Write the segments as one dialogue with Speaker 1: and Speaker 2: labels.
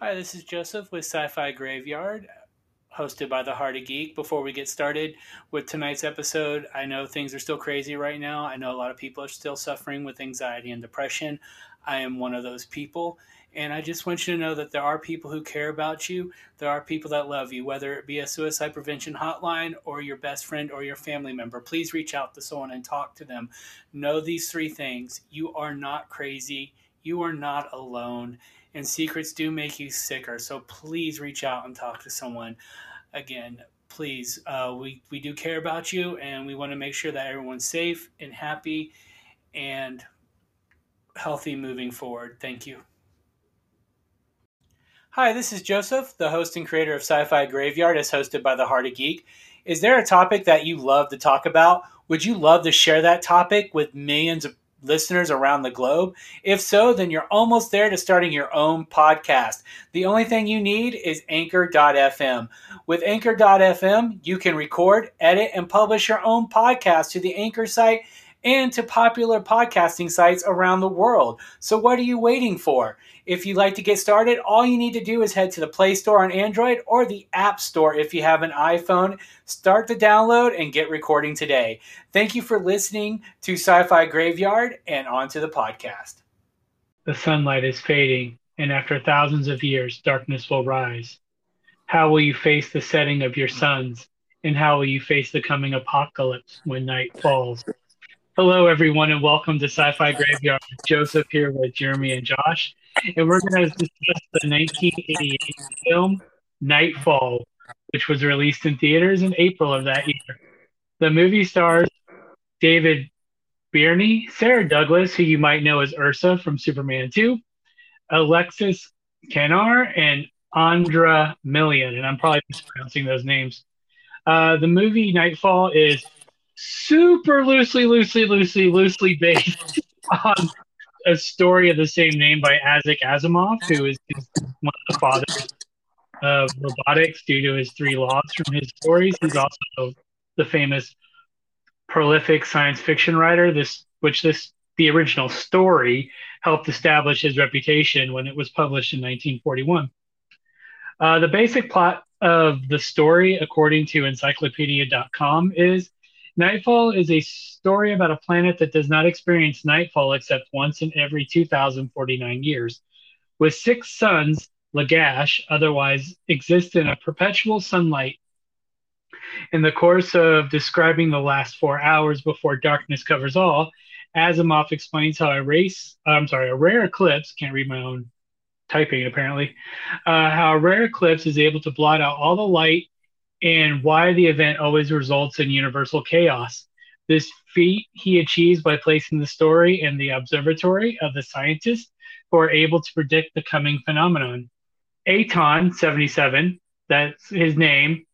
Speaker 1: Hi, this is Joseph with Sci Fi Graveyard, hosted by the Hearty Geek. Before we get started with tonight's episode, I know things are still crazy right now. I know a lot of people are still suffering with anxiety and depression. I am one of those people. And I just want you to know that there are people who care about you. There are people that love you, whether it be a suicide prevention hotline or your best friend or your family member. Please reach out to someone and talk to them. Know these three things you are not crazy, you are not alone and secrets do make you sicker. So please reach out and talk to someone. Again, please, uh, we, we do care about you and we want to make sure that everyone's safe and happy and healthy moving forward. Thank you. Hi, this is Joseph, the host and creator of Sci Fi Graveyard, as hosted by the Hearty Geek. Is there a topic that you love to talk about? Would you love to share that topic with millions of listeners around the globe? If so, then you're almost there to starting your own podcast. The only thing you need is anchor.fm. With anchor.fm, you can record, edit, and publish your own podcast to the Anchor site and to popular podcasting sites around the world. So, what are you waiting for? If you'd like to get started, all you need to do is head to the Play Store on Android or the App Store if you have an iPhone. Start the download and get recording today. Thank you for listening to Sci Fi Graveyard and on to the podcast.
Speaker 2: The sunlight is fading, and after thousands of years, darkness will rise. How will you face the setting of your suns? And how will you face the coming apocalypse when night falls? Hello, everyone, and welcome to Sci Fi Graveyard. Joseph here with Jeremy and Josh and we're going to discuss the 1988 film Nightfall, which was released in theaters in April of that year. The movie stars David Birney, Sarah Douglas, who you might know as Ursa from Superman 2, Alexis Kanner, and Andra Millian, and I'm probably mispronouncing those names. Uh, the movie Nightfall is super loosely, loosely, loosely, loosely based on a story of the same name by Isaac Asimov, who is one of the fathers of robotics due to his three laws from his stories. He's also the famous prolific science fiction writer. This, which this the original story helped establish his reputation when it was published in 1941. Uh, the basic plot of the story, according to Encyclopedia.com, is Nightfall is a story about a planet that does not experience nightfall except once in every 2,049 years. With six suns, Lagash otherwise exists in a perpetual sunlight. In the course of describing the last four hours before darkness covers all, Asimov explains how a race, I'm sorry, a rare eclipse, can't read my own typing apparently, uh, how a rare eclipse is able to blot out all the light and why the event always results in universal chaos. This feat he achieves by placing the story in the observatory of the scientists who are able to predict the coming phenomenon. Aton, 77, that's his name,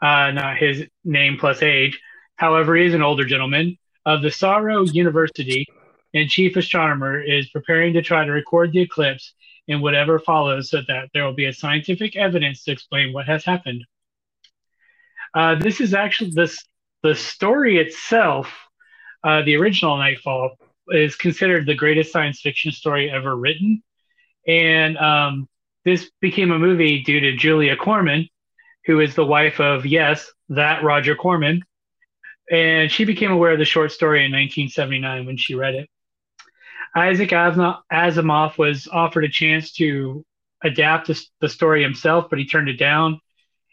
Speaker 2: uh, not his name plus age. However, he is an older gentleman of the Saro University and chief astronomer is preparing to try to record the eclipse and whatever follows so that there will be a scientific evidence to explain what has happened. Uh, this is actually this the story itself. Uh, the original Nightfall is considered the greatest science fiction story ever written, and um, this became a movie due to Julia Corman, who is the wife of yes, that Roger Corman, and she became aware of the short story in 1979 when she read it. Isaac Asimov was offered a chance to adapt the story himself, but he turned it down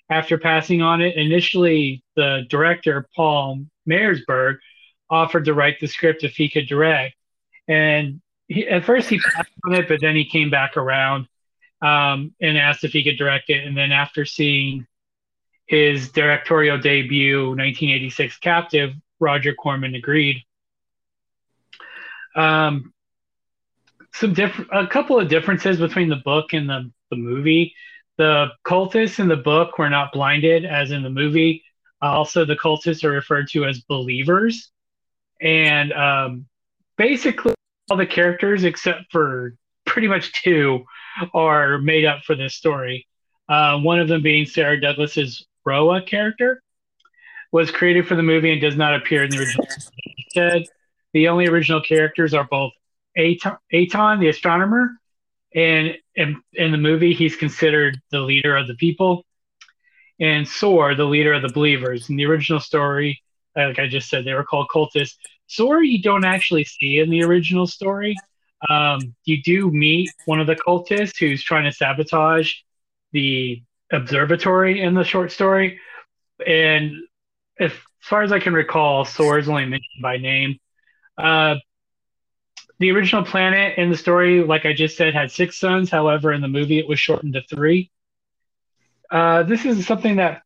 Speaker 2: after passing on it. Initially, the director, Paul Mayersberg, offered to write the script if he could direct. And he, at first he passed on it, but then he came back around um, and asked if he could direct it. And then after seeing his directorial debut, 1986 Captive, Roger Corman agreed. Um, some diff- a couple of differences between the book and the, the movie the cultists in the book were not blinded as in the movie. Uh, also, the cultists are referred to as believers. And um, basically, all the characters, except for pretty much two, are made up for this story. Uh, one of them being Sarah Douglas's Roa character, was created for the movie and does not appear in the original. The only original characters are both Aton, Aton the astronomer, And in, in the movie, he's considered the leader of the people, and Sor, the leader of the believers. In the original story, like I just said, they were called cultists. Sor, you don't actually see in the original story. Um, you do meet one of the cultists who's trying to sabotage the observatory in the short story. And if, as far as I can recall, Sor is only mentioned by name. Uh, the original planet in the story, like I just said, had six suns. However, in the movie, it was shortened to three. Uh, this is something that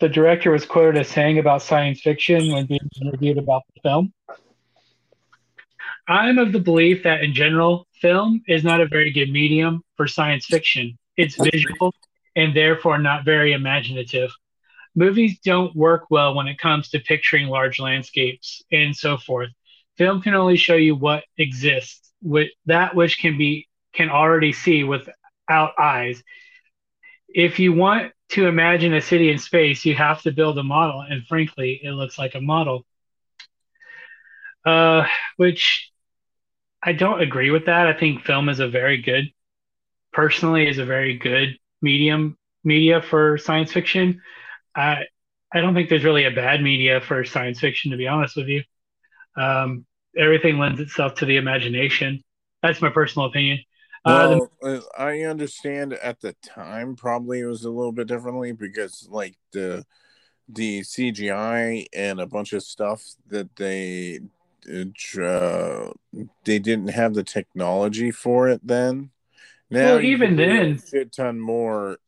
Speaker 2: the director was quoted as saying about science fiction when being interviewed about the film. I'm of the belief that in general, film is not a very good medium for science fiction. It's visual and therefore not very imaginative. Movies don't work well when it comes to picturing large landscapes and so forth. Film can only show you what exists, with that which can be can already see without eyes. If you want to imagine a city in space, you have to build a model, and frankly, it looks like a model. Uh, which I don't agree with that. I think film is a very good, personally, is a very good medium media for science fiction. I I don't think there's really a bad media for science fiction, to be honest with you. Um, everything lends itself to the imagination. That's my personal opinion.
Speaker 3: Uh, well, the, uh, I understand at the time probably it was a little bit differently because like the the CGI and a bunch of stuff that they uh, they didn't have the technology for it then.
Speaker 2: Now well, even then,
Speaker 3: a ton more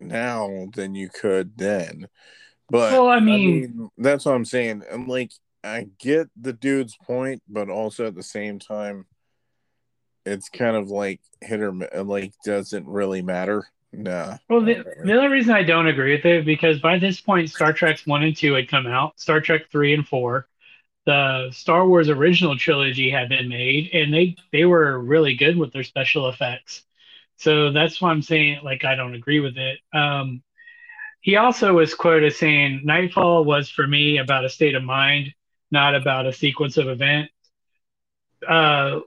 Speaker 3: now than you could then. But
Speaker 2: well, I mean, I mean,
Speaker 3: that's what I'm saying. I'm like, I get the dude's point, but also at the same time, it's kind of like hit or like doesn't really matter. Nah.
Speaker 2: Well, the, the only reason I don't agree with it because by this point, Star Trek's one and two had come out. Star Trek three and four, the Star Wars original trilogy had been made, and they they were really good with their special effects. So that's why I'm saying like I don't agree with it. Um, he also was quoted as saying, "Nightfall was for me about a state of mind, not about a sequence of events." Uh,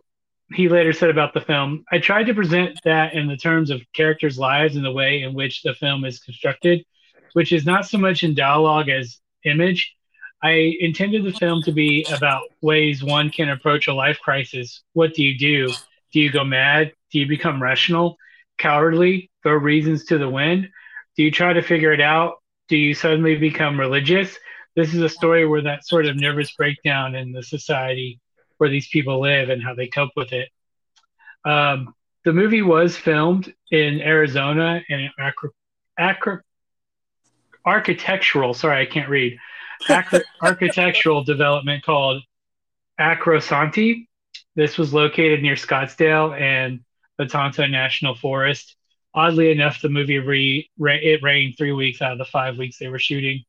Speaker 2: he later said about the film, I tried to present that in the terms of characters' lives and the way in which the film is constructed, which is not so much in dialogue as image. I intended the film to be about ways one can approach a life crisis. What do you do? Do you go mad? Do you become rational, cowardly, throw reasons to the wind? Do you try to figure it out? Do you suddenly become religious? This is a story where that sort of nervous breakdown in the society where these people live and how they cope with it. Um, the movie was filmed in Arizona in acro, acro, architectural. Sorry, I can't read. Acro, architectural development called Acrosanti. This was located near Scottsdale and the Tonto National Forest. Oddly enough, the movie re, re, it rained three weeks out of the five weeks they were shooting.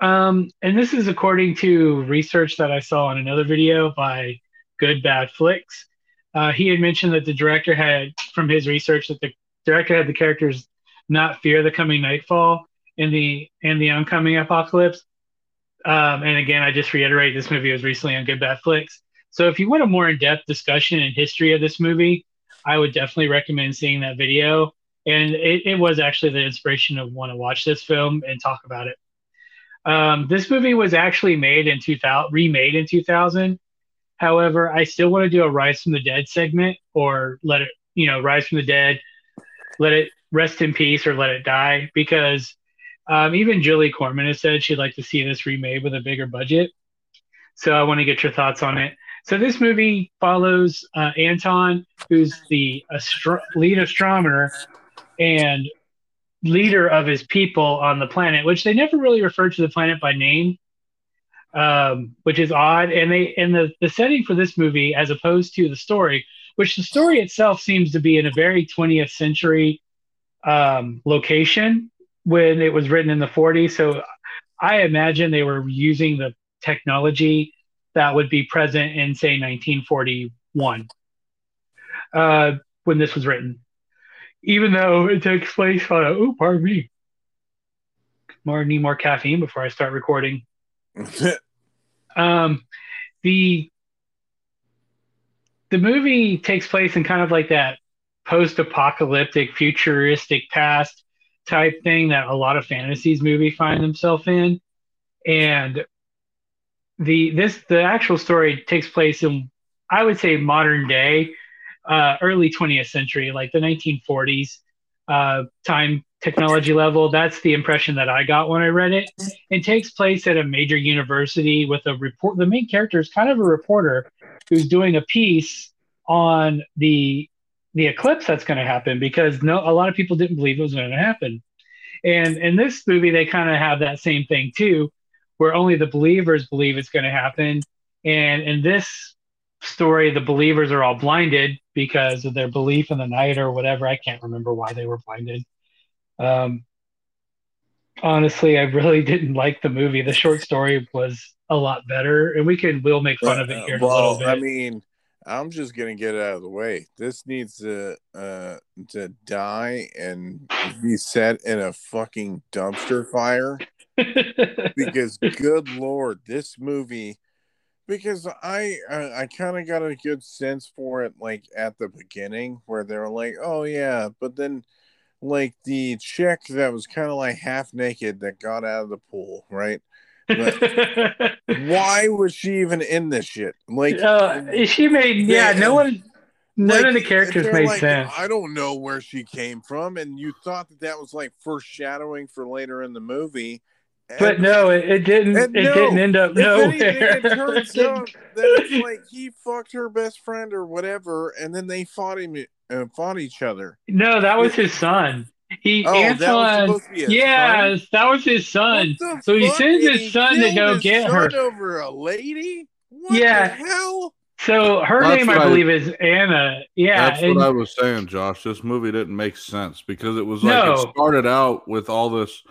Speaker 2: Um, and this is according to research that I saw in another video by Good Bad Flicks. Uh, he had mentioned that the director had, from his research, that the director had the characters not fear the coming nightfall in the and the oncoming apocalypse. Um, and again, I just reiterate this movie was recently on Good Bad Flicks. So if you want a more in-depth discussion and history of this movie, I would definitely recommend seeing that video. And it, it was actually the inspiration of want to watch this film and talk about it. Um, this movie was actually made in 2000, remade in 2000. However, I still want to do a Rise from the Dead segment or let it, you know, Rise from the Dead, let it rest in peace or let it die because um, even Julie Corman has said she'd like to see this remade with a bigger budget. So I want to get your thoughts on it. So this movie follows uh, Anton, who's the astro- lead astronomer and leader of his people on the planet, which they never really referred to the planet by name, um, which is odd. And they and the the setting for this movie, as opposed to the story, which the story itself seems to be in a very 20th century um, location when it was written in the 40s. So I imagine they were using the technology that would be present in say 1941 uh, when this was written even though it takes place on a, oh, pardon me. More need more caffeine before I start recording. um, the the movie takes place in kind of like that post-apocalyptic, futuristic past type thing that a lot of fantasies movie find themselves in, and the this the actual story takes place in I would say modern day, uh, early 20th century, like the 1940s uh, time technology level. That's the impression that I got when I read it. It takes place at a major university with a report. The main character is kind of a reporter who's doing a piece on the the eclipse that's going to happen because no, a lot of people didn't believe it was going to happen. And in this movie, they kind of have that same thing too, where only the believers believe it's going to happen. And in this story, the believers are all blinded because of their belief in the night or whatever. I can't remember why they were blinded. Um, honestly, I really didn't like the movie. The short story was a lot better, and we can we'll make fun of it here.
Speaker 3: well, I mean, I'm just gonna get it out of the way. This needs to uh to die and be set in a fucking dumpster fire because good lord, this movie because I uh, I kind of got a good sense for it like at the beginning where they were like, "Oh yeah," but then like the chick that was kind of like half naked that got out of the pool, right? why was she even in this shit? Like,
Speaker 2: uh, she made yeah. no one, none like, of the characters made
Speaker 3: like,
Speaker 2: sense.
Speaker 3: I don't know where she came from, and you thought that that was like foreshadowing for later in the movie.
Speaker 2: And, but no, it, it didn't. It no, didn't end up nowhere.
Speaker 3: it turns out that it's like he fucked her best friend or whatever, and then they fought him and uh, fought each other.
Speaker 2: No, that was his son. He oh, Antoine, yes, son? that was his son. So he sends his son to go get her
Speaker 3: over a lady. What
Speaker 2: yeah,
Speaker 3: hell.
Speaker 2: So her That's name, I believe, I, is Anna. Yeah,
Speaker 4: that's and, what I was saying, Josh. This movie didn't make sense because it was like no. it started out with all this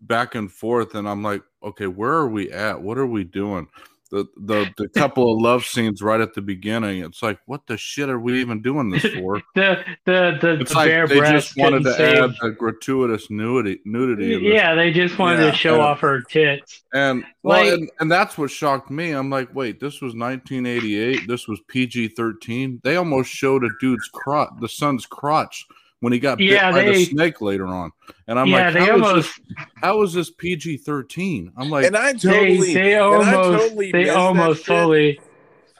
Speaker 4: back and forth, and I'm like, okay, where are we at? What are we doing? the the the couple of love scenes right at the beginning. It's like, what the shit are we even doing this for?
Speaker 2: the the the,
Speaker 4: it's
Speaker 2: the
Speaker 4: like they just wanted to save. add the gratuitous nudity nudity.
Speaker 2: Yeah, they just wanted yeah, to show and, off her tits.
Speaker 4: And well, like, and, and that's what shocked me. I'm like, wait, this was 1988. This was PG-13. They almost showed a dude's crotch, the son's crotch when he got yeah, bit they, by the snake later on. And I'm yeah, like, how, almost, is this, how is this PG thirteen? I'm like,
Speaker 3: and I totally,
Speaker 2: they, they almost, totally they almost totally,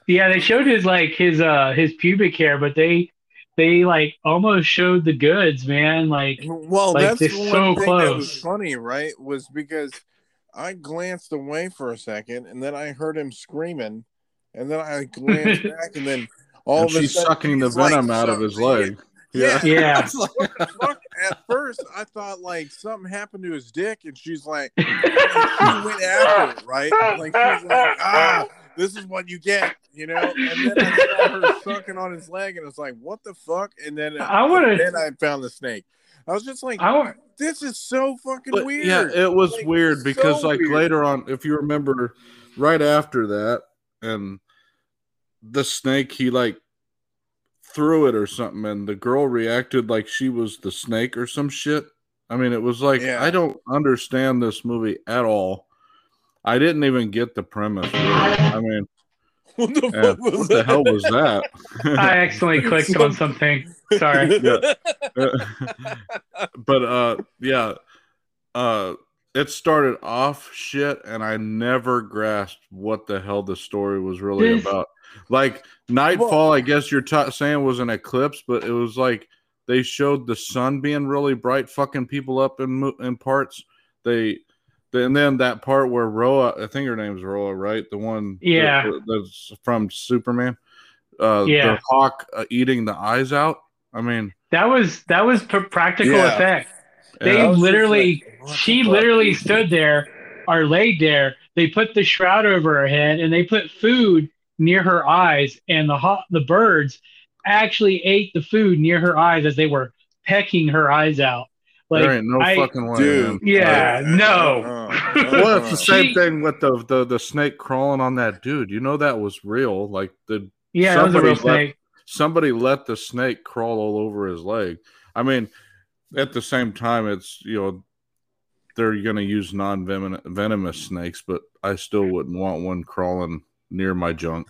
Speaker 2: yeah, they showed his like his uh his pubic hair, but they they like almost showed the goods, man. Like,
Speaker 3: well, like, that's one so thing close. that was funny, right? Was because I glanced away for a second, and then I heard him screaming, and then I glanced back, and then all and of
Speaker 4: she's sucking the venom like, out of his leg.
Speaker 2: Yeah. Yeah.
Speaker 3: like, At first, I thought like something happened to his dick, and she's like, she went after it, right? Like she's like, ah, this is what you get, you know. And then I saw her sucking on his leg, and I was like, what the fuck? And then
Speaker 2: I wanted.
Speaker 3: Then I found the snake. I was just like, I want, this is so fucking but, weird.
Speaker 4: Yeah, it was like, weird because so like weird. later on, if you remember, right after that, and the snake, he like threw it or something, and the girl reacted like she was the snake or some shit. I mean, it was like yeah. I don't understand this movie at all. I didn't even get the premise. Really. I mean, what the, yeah, what the hell was that?
Speaker 2: I accidentally clicked on something. Sorry.
Speaker 4: Yeah. but uh, yeah, uh, it started off shit, and I never grasped what the hell the story was really this, about. Like Nightfall, I guess you're t- saying was an eclipse, but it was like they showed the sun being really bright, fucking people up in in parts. They, and then that part where Roa, I think her name's Roa, right? The one,
Speaker 2: yeah,
Speaker 4: that, that's from Superman. Uh, yeah, the hawk uh, eating the eyes out. I mean,
Speaker 2: that was that was practical yeah. effect. They yeah, literally, like, she literally stood there or laid there. They put the shroud over her head and they put food near her eyes, and the hot, the birds actually ate the food near her eyes as they were pecking her eyes out.
Speaker 4: Like, there ain't no I, fucking way, dude.
Speaker 2: Yeah, like, no.
Speaker 4: Uh, uh, well, it's the same she, thing with the, the the snake crawling on that dude. You know that was real. Like the
Speaker 2: yeah, somebody let, snake.
Speaker 4: somebody let the snake crawl all over his leg. I mean, at the same time, it's you know they're going to use non venomous snakes, but I still wouldn't want one crawling near my junk.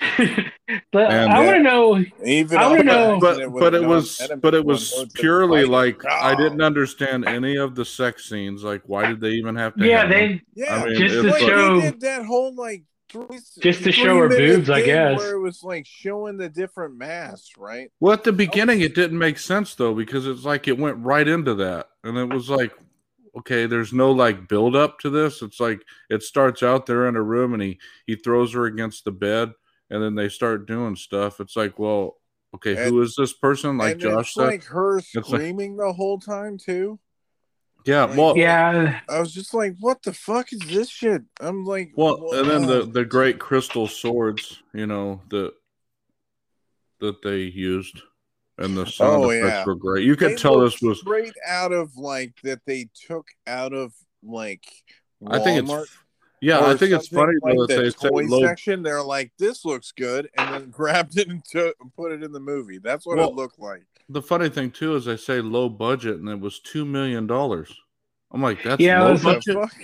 Speaker 2: but
Speaker 4: And,
Speaker 2: I want to know.
Speaker 3: Even
Speaker 2: I wanna know-
Speaker 3: accident
Speaker 4: but
Speaker 3: with
Speaker 4: but it was but it was purely
Speaker 3: fighting.
Speaker 4: like I
Speaker 3: Oh.
Speaker 4: didn't understand any of the sex scenes. Like, why did they even have to?
Speaker 2: Yeah,
Speaker 4: have them?
Speaker 2: they
Speaker 3: Yeah,
Speaker 4: I mean,
Speaker 2: just to
Speaker 3: like,
Speaker 4: like-
Speaker 2: show-
Speaker 3: did that whole like three,
Speaker 2: Just to show her boobs, I guess.
Speaker 3: Where it was like showing the different masks, right?
Speaker 4: Well, at the beginning, it didn't make sense though because it's like it went right into that, and it was like, okay, there's no like build up to this. It's like it starts out there in a room, and he he throws her against the bed, and then they start doing stuff. It's like, well, okay, who is this person? Like Josh
Speaker 3: it's
Speaker 4: said,
Speaker 3: like her
Speaker 4: like-
Speaker 3: screaming the whole time too.
Speaker 4: yeah.
Speaker 3: like-
Speaker 4: Well,
Speaker 2: yeah,
Speaker 3: I was just like, "What the fuck is this shit?" I'm like,
Speaker 4: Well, and then the the great crystal swords, you know, that that they used, and the sound
Speaker 3: Oh,
Speaker 4: effects
Speaker 3: yeah.
Speaker 4: were great. You could
Speaker 3: They
Speaker 4: tell this was.
Speaker 3: straight out of like that they took out of like
Speaker 4: I think
Speaker 3: Walmart
Speaker 4: it's. Yeah, I think it's
Speaker 3: something,
Speaker 4: funny though
Speaker 3: like
Speaker 4: that
Speaker 3: the
Speaker 4: they say
Speaker 3: toy
Speaker 4: low.
Speaker 3: section. They're like, "This looks good," and then grabbed it and took, put it in the movie. That's what
Speaker 4: Well,
Speaker 3: it looked like.
Speaker 4: The funny thing too is they say low budget, and it was two million dollars. I'm like, that's
Speaker 2: Yeah,
Speaker 4: low
Speaker 2: was
Speaker 3: the
Speaker 4: budget.
Speaker 3: fuck?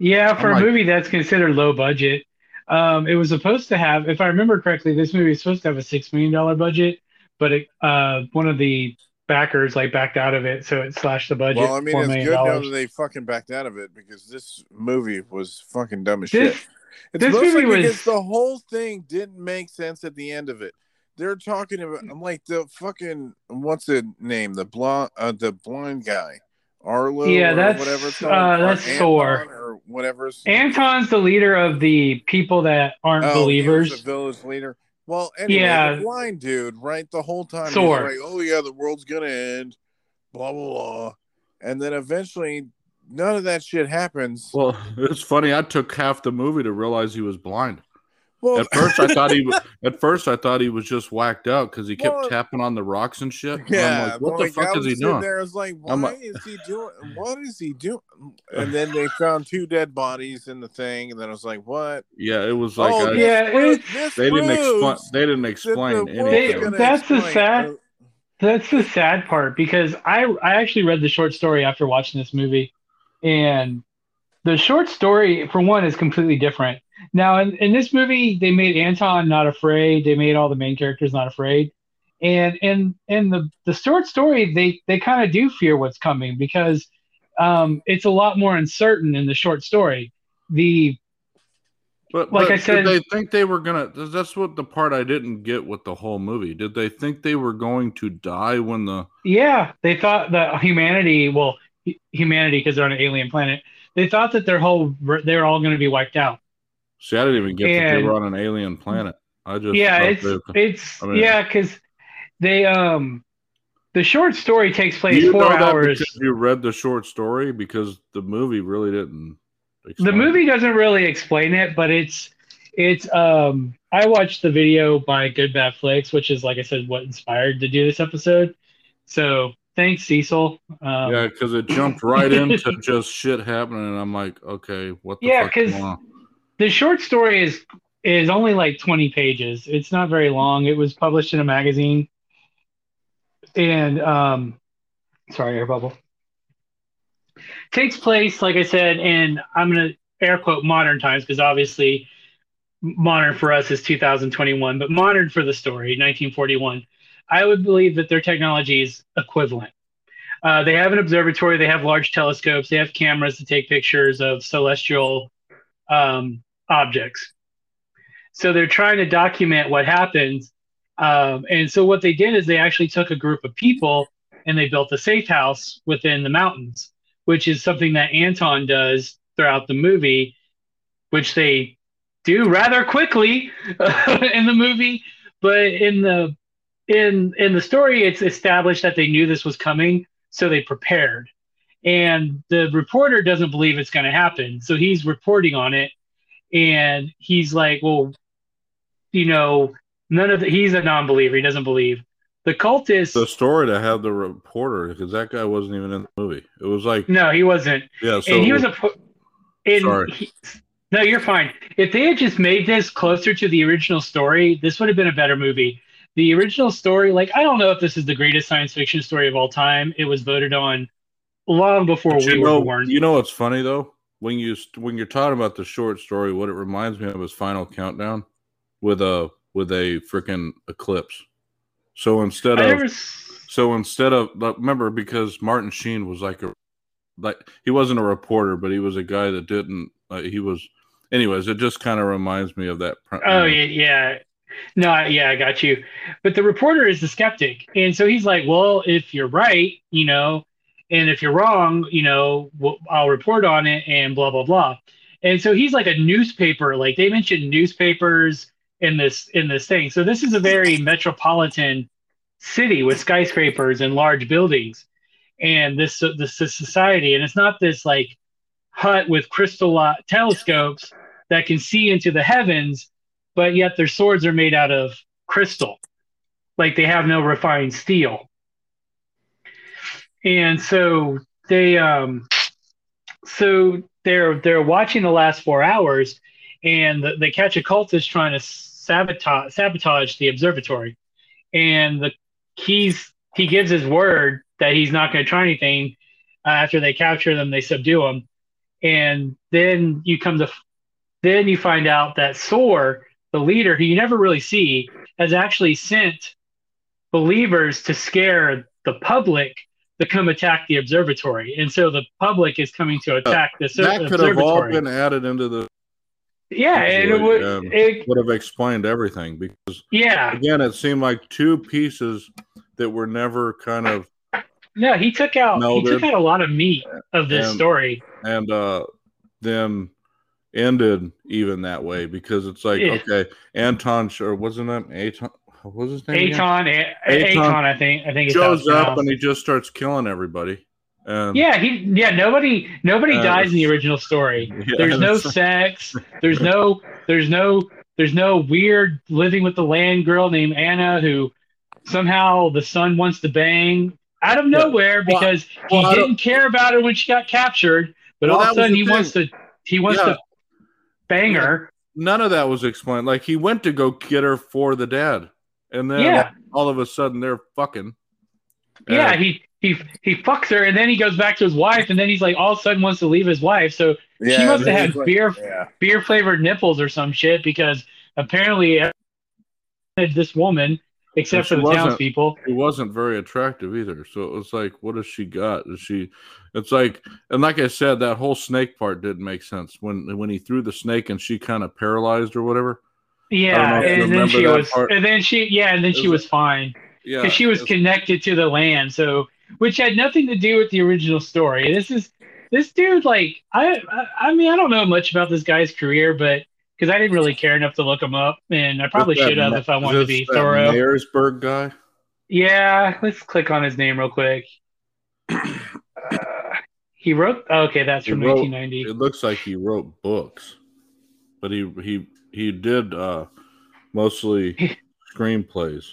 Speaker 2: yeah. For
Speaker 4: I'm
Speaker 2: a
Speaker 4: like-
Speaker 2: movie that's considered low budget, um, it was supposed to have, if I remember correctly, this movie was supposed to have a six million dollar budget, but it, uh, one of the backers like backed out of it, so it slashed the budget.
Speaker 3: Well, I mean,
Speaker 2: $4
Speaker 3: it's good now that they fucking backed out of it because this movie was fucking dumb as
Speaker 2: This-
Speaker 3: shit. It's
Speaker 2: this movie
Speaker 3: because
Speaker 2: was-
Speaker 3: the whole thing didn't make sense at the end of it. They're talking about. I'm like the fucking what's the name? The blonde, uh, the blind guy, Arlo.
Speaker 2: Yeah,
Speaker 3: or
Speaker 2: that's-
Speaker 3: whatever. It's
Speaker 2: uh,
Speaker 3: called, or
Speaker 2: that's Thor.
Speaker 3: or whatever.
Speaker 2: Anton's the leader of the people that aren't
Speaker 3: Oh,
Speaker 2: believers.
Speaker 3: the village leader. Well, anyway,
Speaker 2: Yeah.
Speaker 3: the blind dude, right? The whole time he's like, "Oh yeah, the world's gonna end," blah blah blah, and then eventually, none of that shit happens.
Speaker 4: Well, it's funny. I took half the movie to realize he was blind.
Speaker 3: Well,
Speaker 4: At first, I thought he. was At first, I thought he was just whacked out because he kept
Speaker 3: Well,
Speaker 4: tapping on the rocks and shit. And
Speaker 3: yeah,
Speaker 4: I'm like, what the
Speaker 3: like,
Speaker 4: fuck is he doing?
Speaker 3: There, I was like, why
Speaker 4: I'm like-
Speaker 3: is he doing? What is he doing? And then they found two dead bodies in the thing, and then I was like, what?
Speaker 4: Yeah, it was like
Speaker 3: oh,
Speaker 4: I,
Speaker 2: Yeah,
Speaker 3: pro-
Speaker 2: it's-
Speaker 3: this
Speaker 4: they didn't explain. They didn't
Speaker 3: that the
Speaker 4: explain
Speaker 3: world's
Speaker 4: anything.
Speaker 3: gonna
Speaker 2: That's the sad- That's the sad part because I I actually read the short story after watching this movie, and the short story for one is completely different. Now in, in this movie they made Anton not afraid. They made all the main characters not afraid, and in in the the short story they they kind of do fear what's coming because um, it's a lot more uncertain in the short story. The
Speaker 4: But
Speaker 2: Like
Speaker 4: but
Speaker 2: I said-
Speaker 4: they think they were gonna? That's what the part I didn't get with the whole movie. Did they think they were going to die when the?
Speaker 2: Yeah, they thought that humanity, well, humanity because they're on an alien planet, they thought that their whole they're all going to be wiped out.
Speaker 4: See, I didn't even get that they were on an alien planet. I just
Speaker 2: yeah, it's it's
Speaker 4: I mean-
Speaker 2: yeah, because they um the short story takes place
Speaker 4: you
Speaker 2: four
Speaker 4: know
Speaker 2: hours.
Speaker 4: because you read the short story because the movie really didn't.
Speaker 2: The movie
Speaker 4: it.
Speaker 2: doesn't really explain it, but it's it's um I watched the video by Good Bad Flicks, which is like I said, what inspired to do this episode. So thanks, Cecil. Um,
Speaker 4: Yeah, because it jumped right into just shit happening, and I'm like, okay, what the fuck?
Speaker 2: Yeah,
Speaker 4: fuck
Speaker 2: 'cause-
Speaker 4: going on?
Speaker 2: The short story is is only like 20 pages. It's not very long. It was published in a magazine. And um sorry air bubble. Takes place like i said in i'm to air quote modern times because obviously modern for us is 2021 but modern for the story 1941 i would believe that their technology is equivalent. Uh, they have an observatory they have large telescopes they have cameras to take pictures of celestial um, objects. So they're trying to document what happens. Um, and so what they did is they actually took a group of people and they built a safe house within the mountains, which is something that Anton does throughout the movie, which they do rather quickly in the movie. But in the in in the story, it's established that they knew this was coming, so they prepared. And the reporter doesn't believe it's going to happen, so he's reporting on it and he's like, well, you know, none of the, he's a non-believer. He doesn't believe. The cultists,
Speaker 4: The story to have the reporter because that guy wasn't even in the movie. It was like,
Speaker 2: no, he wasn't.
Speaker 4: yeah, so
Speaker 2: and he was a. And
Speaker 4: Sorry.
Speaker 2: he- no, you're fine. If they had just made this closer to the original story, this would have been a better movie. The original story, like, I don't know if this is the greatest science fiction story of all time. It was voted on long before we
Speaker 4: you
Speaker 2: were born.
Speaker 4: you know what's funny though? When you when you're talking about the short story, what it reminds me of is Final Countdown with a with a freaking eclipse. So instead
Speaker 2: I
Speaker 4: of
Speaker 2: never
Speaker 4: so instead of remember because Martin Sheen was like a like he wasn't a reporter, but he was a guy that didn't. Uh, he was, anyways. It just kind of reminds me of that. pr-
Speaker 2: Oh yeah, yeah. No, yeah, I got you. But the reporter is the skeptic, and so he's like, "Well, if you're right, you know, and if you're wrong, you know, I'll report on it and blah blah blah." And so he's like a newspaper. Like they mentioned newspapers in this in this thing. So this is a very metropolitan city with skyscrapers and large buildings, and this this, this society. And it's not this like hut with crystal uh, telescopes that can see into the heavens but yet their swords are made out of crystal. Like they have no refined steel. And so they um so they're they're watching the last four hours and they catch a cultist trying to sabotage sabotage the observatory. And the he's he gives his word that he's not going to try anything. Uh, after they capture them, they subdue them, and then you come to then you find out that Sor, the leader, who you never really see, has actually sent believers to scare the public to come attack the observatory, and so the public is coming to attack this
Speaker 4: that could have all been added into the
Speaker 2: yeah, and it would.
Speaker 4: Um,
Speaker 2: it,
Speaker 4: would have explained everything because
Speaker 2: yeah,
Speaker 4: again, it seemed like two pieces that were never kind of
Speaker 2: no, he took out
Speaker 4: No,
Speaker 2: he took out a lot of meat of this
Speaker 4: And-
Speaker 2: story.
Speaker 4: and uh then ended even that way because it's like
Speaker 2: Yeah.
Speaker 4: okay, Anton or wasn't that Aton? What was his name? again?
Speaker 2: Aton, A-
Speaker 4: Aton
Speaker 2: Aton, I think, I think it's how it's
Speaker 4: shows up and he just starts killing everybody. And
Speaker 2: Yeah, he yeah, nobody nobody
Speaker 4: Uh,
Speaker 2: dies in the original story.
Speaker 4: Yeah,
Speaker 2: There's no sex. There's no there's no there's no weird living with the land girl named Anna who somehow the son wants to bang out of nowhere
Speaker 4: Well,
Speaker 2: because
Speaker 4: well,
Speaker 2: he
Speaker 4: don't-
Speaker 2: didn't care about her when she got captured, but
Speaker 4: Well,
Speaker 2: all of a sudden he
Speaker 4: thing.
Speaker 2: wants to he wants
Speaker 4: Yeah.
Speaker 2: to bang her.
Speaker 4: none of that was explained. Like he went to go get her for the dad, and then
Speaker 2: Yeah.
Speaker 4: all of a sudden they're fucking.
Speaker 2: Yeah,
Speaker 4: And-
Speaker 2: he he he fucks her and then he goes back to his wife and then he's like all of a sudden wants to leave his wife. So
Speaker 3: Yeah,
Speaker 2: she must have had
Speaker 3: like-
Speaker 2: beer
Speaker 3: Yeah,
Speaker 2: beer flavored nipples or some shit because apparently uh, this woman, except for the
Speaker 4: wasn't-
Speaker 2: townspeople,
Speaker 4: He wasn't very attractive either. So it was like, what has she got? Is she? It's like, and like I said, that whole snake part didn't make sense when when he threw the snake and she kind of paralyzed or whatever.
Speaker 2: Yeah, and then she was,
Speaker 4: part.
Speaker 2: and then she, yeah, and then she
Speaker 4: was-
Speaker 2: fine
Speaker 4: Yeah,
Speaker 2: because she was connected to the land, so which had nothing to do with the original story. This is this dude, like, I, I, I mean, I don't know much about this guy's career, but because I didn't really care enough to look him up, and I probably should have if I wanted to be
Speaker 4: that
Speaker 2: thorough.
Speaker 4: Mayersberg guy.
Speaker 2: Yeah, let's click on his name real quick. Uh, he wrote. Okay, that's
Speaker 4: He
Speaker 2: from
Speaker 4: wrote-
Speaker 2: 1990.
Speaker 4: It looks like he wrote books, but he he he did uh mostly screenplays.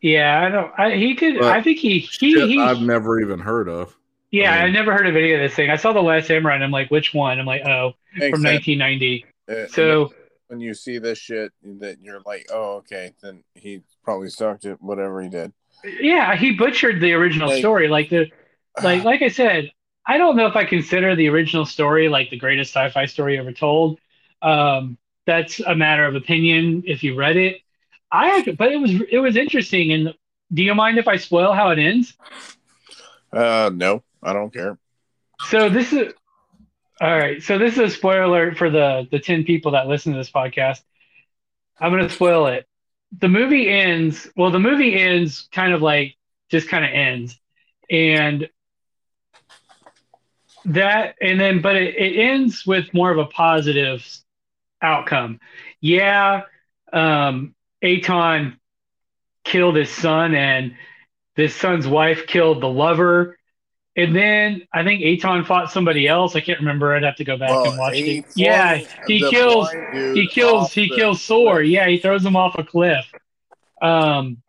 Speaker 2: Yeah, I don't. I, he did.
Speaker 4: But
Speaker 2: I think he. He.
Speaker 4: Shit
Speaker 2: he
Speaker 4: I've never even heard of.
Speaker 2: yeah,
Speaker 4: I
Speaker 2: I
Speaker 4: mean-
Speaker 2: never heard of any of this thing. I saw the Last Samurai, and I'm like, which one? I'm like, oh, from
Speaker 3: sense.
Speaker 2: 1990.
Speaker 3: Uh,
Speaker 2: So
Speaker 3: when you see this shit, that you're like, oh, okay, then he probably sucked at whatever he did.
Speaker 2: yeah, he butchered the original
Speaker 3: Like-
Speaker 2: story. Like the like like I said, I don't know if I consider the original story like the greatest sci-fi story ever told. Um, that's a matter of opinion if you read it. I but it was it was interesting. And do you mind if I spoil how it ends?
Speaker 3: Uh, no, I don't care.
Speaker 2: So this is all right. So this is a spoiler alert for the the ten people that listen to this podcast. I'm gonna spoil it. The movie ends. Well, the movie ends kind of like just kind of ends, and that and then but it, it ends with more of a positive outcome. Yeah, um, Aton killed his son, and this son's wife killed the lover. And then I think Aton fought somebody else. I can't remember. I'd have to go back and watch it. Yeah, he kills. He kills. He
Speaker 3: the
Speaker 2: kills Sor. Yeah, he throws him off a cliff. Um,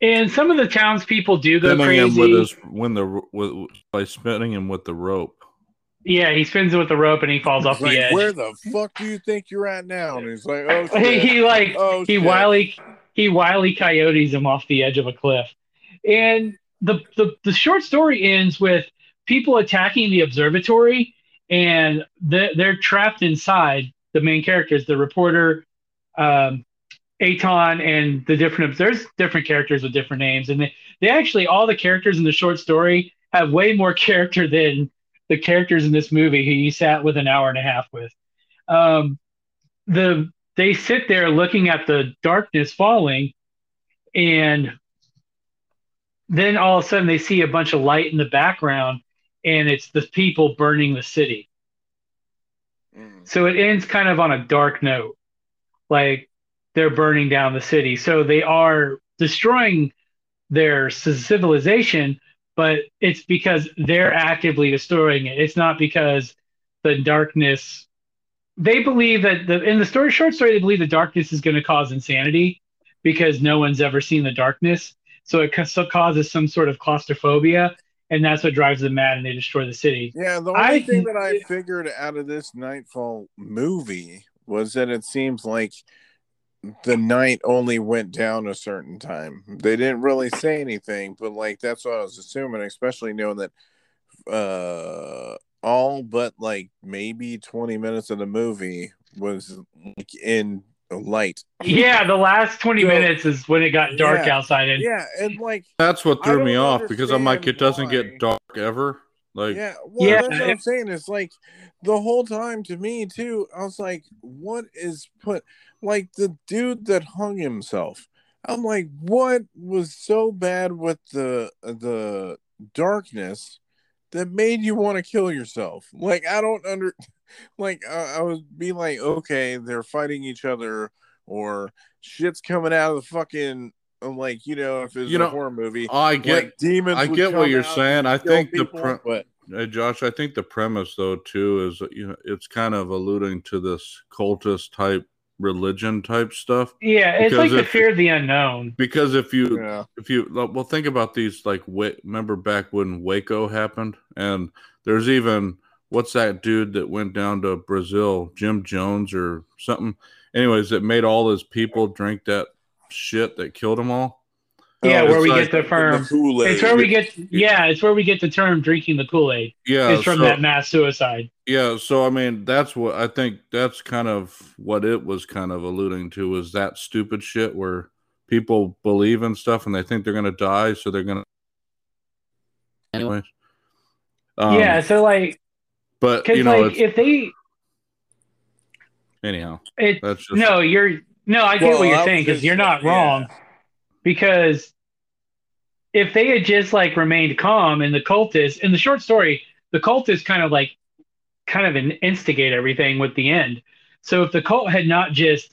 Speaker 2: and some of the townspeople do go
Speaker 4: Spinning him with his when the with, by spinning him with the rope.
Speaker 2: Yeah, he spins it with the rope and he falls off
Speaker 3: It's
Speaker 2: the
Speaker 3: like,
Speaker 2: edge.
Speaker 3: where the fuck do you think you're at now? And he's like, oh,
Speaker 2: he,
Speaker 3: shit.
Speaker 2: he like
Speaker 3: oh,
Speaker 2: he
Speaker 3: shit.
Speaker 2: wily he wily coyotes him off the edge of a cliff and the, the the short story ends with people attacking the observatory and they're, they're trapped inside the main characters the reporter um, Aton and the different there's different characters with different names, and they, they actually all the characters in the short story have way more character than the characters in this movie who you sat with an hour and a half with. Um, the they sit there looking at the darkness falling, and then all of a sudden they see a bunch of light in the background, and it's the people burning the city.
Speaker 3: Mm.
Speaker 2: So it ends kind of on a dark note, like they're burning down the city. So they are destroying their civilization, but it's because they're actively destroying it. It's not because the darkness. They believe that the in the story, short story, they believe the darkness is going to cause insanity because no one's ever seen the darkness. So it ca- causes some sort of claustrophobia, and that's what drives them mad, and they destroy the city.
Speaker 3: Yeah, the only
Speaker 2: I-
Speaker 3: thing that I figured out of this Nightfall movie was that it seems like the night only went down a certain time. They didn't really say anything, but like that's what I was assuming, especially knowing that uh all but like maybe 20 minutes of the movie was like in light.
Speaker 2: Yeah, the last twenty
Speaker 3: So-
Speaker 2: minutes is when it got dark
Speaker 3: Yeah.
Speaker 2: outside, and
Speaker 3: Yeah, and like
Speaker 4: That's what threw me off because I'm like, it doesn't
Speaker 3: understand
Speaker 4: get dark ever. Like,
Speaker 3: yeah, well,
Speaker 2: Yeah,
Speaker 3: that's what I'm saying. It's like the whole time to me too. I was like, what is put like the dude that hung himself? I'm like, what was so bad with the the darkness that made you want to kill yourself? Like, I don't under like uh, I would be like, okay, they're fighting each other or shit's coming out of the fucking I'm like you know if it's
Speaker 4: You
Speaker 3: a
Speaker 4: know,
Speaker 3: horror movie.
Speaker 4: I get,
Speaker 3: like, demons.
Speaker 4: I get what you're saying. I think the pre-
Speaker 3: but
Speaker 4: Hey, Josh, I think the premise though too is you know it's kind of alluding to this cultist type religion type stuff.
Speaker 2: Yeah, it's
Speaker 4: Because
Speaker 2: like the
Speaker 4: if-
Speaker 2: fear of the unknown.
Speaker 4: because if you
Speaker 3: yeah.
Speaker 4: if you well think about these like wa- remember back when Waco happened? And there's even what's that dude that went down to Brazil? Jim Jones or something? Anyways that made all his people drink that shit that killed them all
Speaker 2: Yeah,
Speaker 3: Oh,
Speaker 2: where we
Speaker 4: like
Speaker 2: get the firm.
Speaker 3: The
Speaker 2: it's where we get. Yeah, it's where we get the term "drinking the Kool Aid."
Speaker 4: yeah
Speaker 2: It's from
Speaker 4: so-
Speaker 2: that mass suicide.
Speaker 4: Yeah, so I mean, that's what I think. That's kind of what it was kind of alluding to was that stupid shit where people believe in stuff and they think they're gonna die, so they're gonna. Anyways, um,
Speaker 2: yeah, so like,
Speaker 4: but you know,
Speaker 2: like if they,
Speaker 4: anyhow,
Speaker 2: it
Speaker 4: that's just
Speaker 2: no, you're no, I get
Speaker 3: Well,
Speaker 2: what you're saying because you're not
Speaker 3: yeah.
Speaker 2: Because if they had just like remained calm and the cultists in the short story, the cultists kind of like kind of in- instigate everything with the end. So if the cult had not just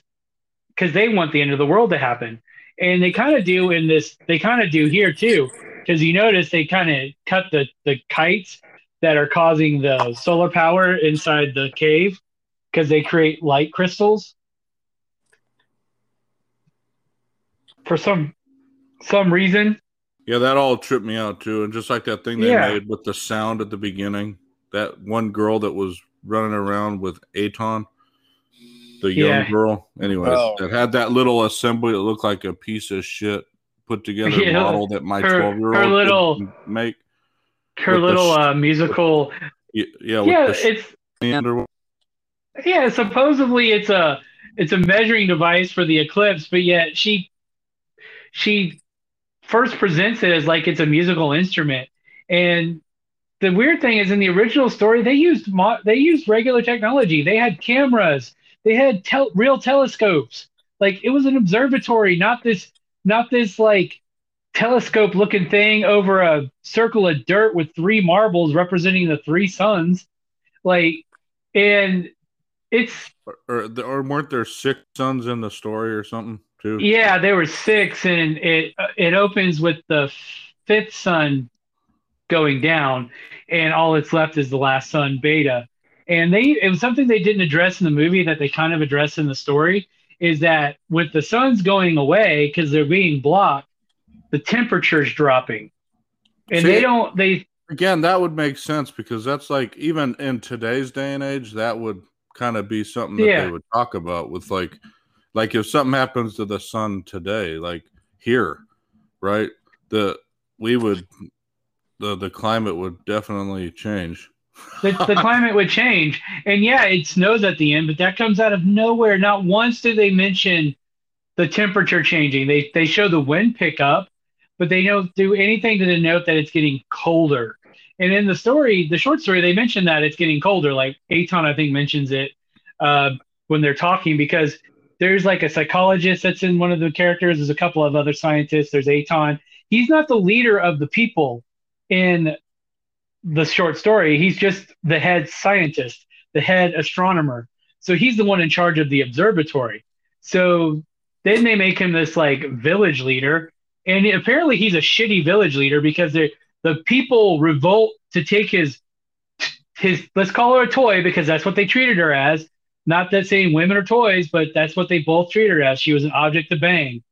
Speaker 2: because they want the end of the world to happen, and they kind of do in this, they kind of do here too. Because you notice they kind of cut the the kites that are causing the solar power inside the cave because they create light crystals. For some some reason,
Speaker 4: yeah, that all tripped me out too, and just like that thing they
Speaker 2: Yeah.
Speaker 4: made with the sound at the beginning, that one girl that was running around with Aton, the young
Speaker 2: Yeah.
Speaker 4: girl, anyways,
Speaker 3: Oh.
Speaker 4: that had that little assembly that looked like a piece of shit put together
Speaker 2: Yeah.
Speaker 4: model that my
Speaker 2: Her-
Speaker 4: twelve year old
Speaker 2: little-
Speaker 4: make.
Speaker 2: her
Speaker 4: With the
Speaker 2: little uh, musical.
Speaker 4: Y- Yeah,
Speaker 2: Yeah,
Speaker 4: the
Speaker 2: it's
Speaker 4: under-
Speaker 2: yeah. Supposedly, it's a it's a measuring device for the eclipse, but yet she she first presents it as like it's a musical instrument. And the weird thing is, in the original story, they used mo- they used regular technology. They had cameras. They had tel- real telescopes. Like it was an observatory, not this not this like telescope looking thing over a circle of dirt with three marbles representing the three suns. Like, and it's
Speaker 4: or, or, or weren't there six sons in the story or something too?
Speaker 2: yeah, there were six, and it it opens with the fifth sun going down, and all that's left is the last sun, Beta. And they it was something they didn't address in the movie that they kind of address in the story is that with the suns going away because they're being blocked, the temperature's dropping, and
Speaker 4: See-
Speaker 2: they don't they
Speaker 4: Again, that would make sense because that's like even in today's day and age, that would kind of be something that
Speaker 2: Yeah.
Speaker 4: they would talk about with like, like if something happens to the sun today, like here, right? The we would the the climate would definitely change.
Speaker 2: the, the climate would change. And yeah, it snows at the end, but that comes out of nowhere. Not once do they mention the temperature changing. They they show the wind pick up, but they don't do anything to denote that it's getting colder. And in the story, the short story, they mention that it's getting colder. Like Aton, I think, mentions it uh, when they're talking because there's like a psychologist that's in one of the characters. There's a couple of other scientists. There's Aton. He's not the leader of the people in the short story. He's just the head scientist, the head astronomer. So he's the one in charge of the observatory. So then they make him this like village leader, and apparently he's a shitty village leader because the people revolt to take his his let's call her a toy because that's what they treated her as. Not that saying women are toys, but that's what they both treated her as. She was an object to bang.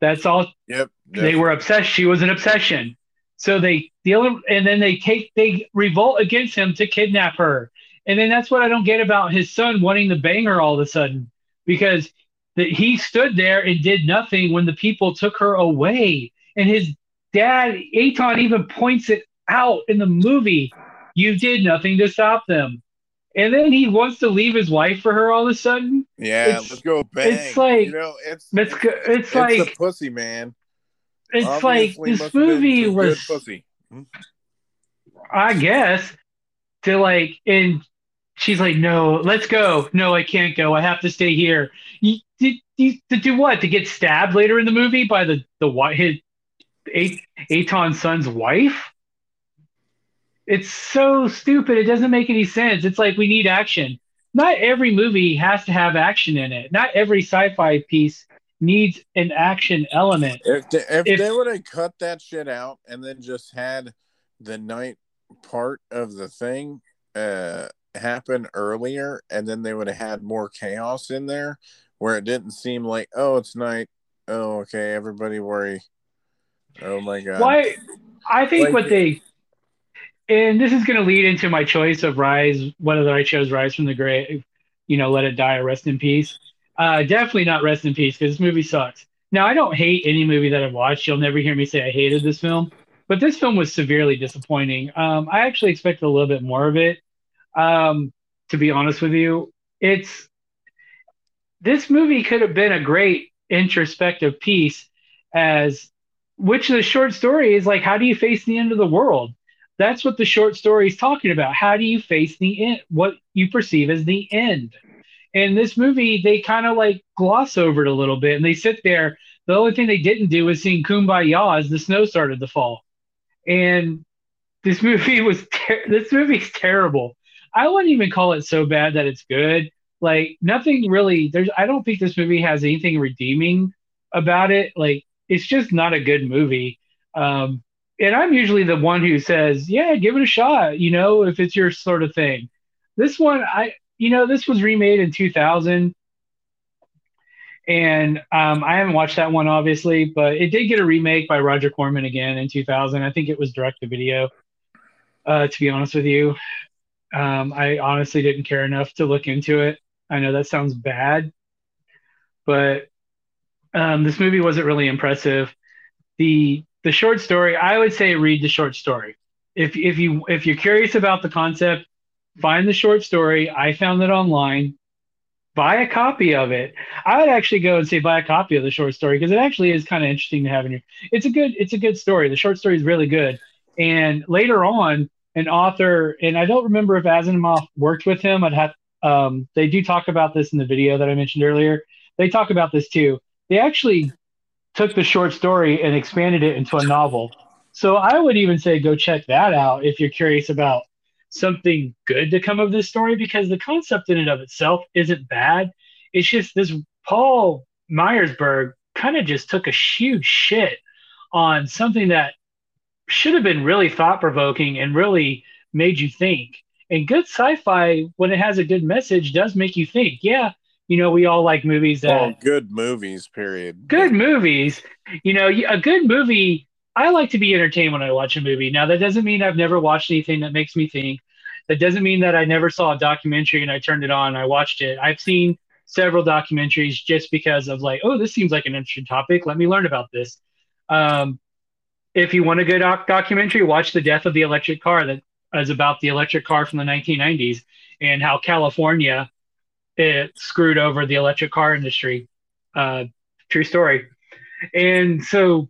Speaker 2: That's all.
Speaker 3: Yep.
Speaker 2: They were obsessed. She was an obsession. So they deal, and then they take they revolt against him to kidnap her. And then that's what I don't get about his son wanting to bang her all of a sudden, because that he stood there and did nothing when the people took her away. And his dad, Aton, even points it out in the movie. You did nothing to stop them. And then he wants to leave his wife for her all of a sudden.
Speaker 3: Yeah,
Speaker 2: It's-
Speaker 3: let's go bang.
Speaker 2: it's like-
Speaker 3: you know, it's
Speaker 2: It's, it's,
Speaker 3: it's
Speaker 2: like
Speaker 3: the pussy man.
Speaker 2: it's
Speaker 3: Obviously
Speaker 2: like this movie was
Speaker 3: pussy. Hmm?
Speaker 2: I guess to like and she's like, No, let's go. No, I can't go. I have to stay here. You, did you to do what? To get stabbed later in the movie by the the his A- Aton's son's wife? It's so stupid. It doesn't make any sense. It's like we need action. Not every movie has to have action in it. Not every sci-fi piece needs an action element.
Speaker 3: If they, if,
Speaker 2: If-
Speaker 3: they would have cut that shit out and then just had the night part of the thing uh happen earlier and then they would have had more chaos in there where it didn't seem like oh it's night oh okay everybody worry oh my god
Speaker 2: Why? I think
Speaker 3: Like-
Speaker 2: what they, and this is going to lead into my choice of Rise, whether I chose Rise from the Grave, you know, Let It Die or Rest in Peace. Uh, definitely not Rest in Peace because this movie sucks. Now, I don't hate any movie that I've watched. You'll never hear me say I hated this film, but this film was severely disappointing. Um, I actually expected a little bit more of it. Um, to be honest with you, it's this movie could have been a great introspective piece as which the short story is like how do you face the end of the world that's what the short story is talking about. How do you face the end what you perceive as the end? And this movie they kind of like gloss over it a little bit and they sit there. The only thing they didn't do was sing kumbaya as the snow started to fall. And this movie was ter- this movie's terrible. I wouldn't even call it so bad that it's good. Like nothing really there's i don't think this movie has anything redeeming about it. Like it's just not a good movie. Um and i'm usually the one who says yeah give it a shot you know if it's your sort of thing this one i you know this was remade in 2000 and um, I haven't watched that one obviously, but it did get a remake by Roger Corman again in 2000. I think it was direct to video. Uh, to be honest with you, um, I honestly didn't care enough to look into it. I know that sounds bad, but um, this movie wasn't really impressive. the The short story, I would say, read the short story. If if you if you're curious about the concept, find the short story. I found it online. Buy a copy of it. I would actually go and say buy a copy of the short story because it actually is kind of interesting to have in your. It's a good. It's a good story. The short story is really good. And later on, an author, and I don't remember if Asimov worked with him. I'd have. Um, they do talk about this in the video that I mentioned earlier. They talk about this too. They actually took the short story and expanded it into a novel. So I would even say go check that out if you're curious about something good to come of this story because the concept in and of itself isn't bad. It's just this Paul Mayersberg kind of just took a huge shit on something that should have been really thought provoking and really made you think. And good sci-fi, when it has a good message, does make you think. Yeah, you know, we all like movies that
Speaker 3: Oh, good movies. Period.
Speaker 2: good movies. You know, a good movie. I like to be entertained when I watch a movie. Now, that doesn't mean I've never watched anything that makes me think. That doesn't mean that I never saw a documentary and I turned it on, and I watched it. I've seen several documentaries just because of like, oh, this seems like an interesting topic. Let me learn about this. Um, if you want a good doc- documentary, watch The Death of the Electric Car that is about the electric car from the 1990s and how California it screwed over the electric car industry. Uh, true story. And so,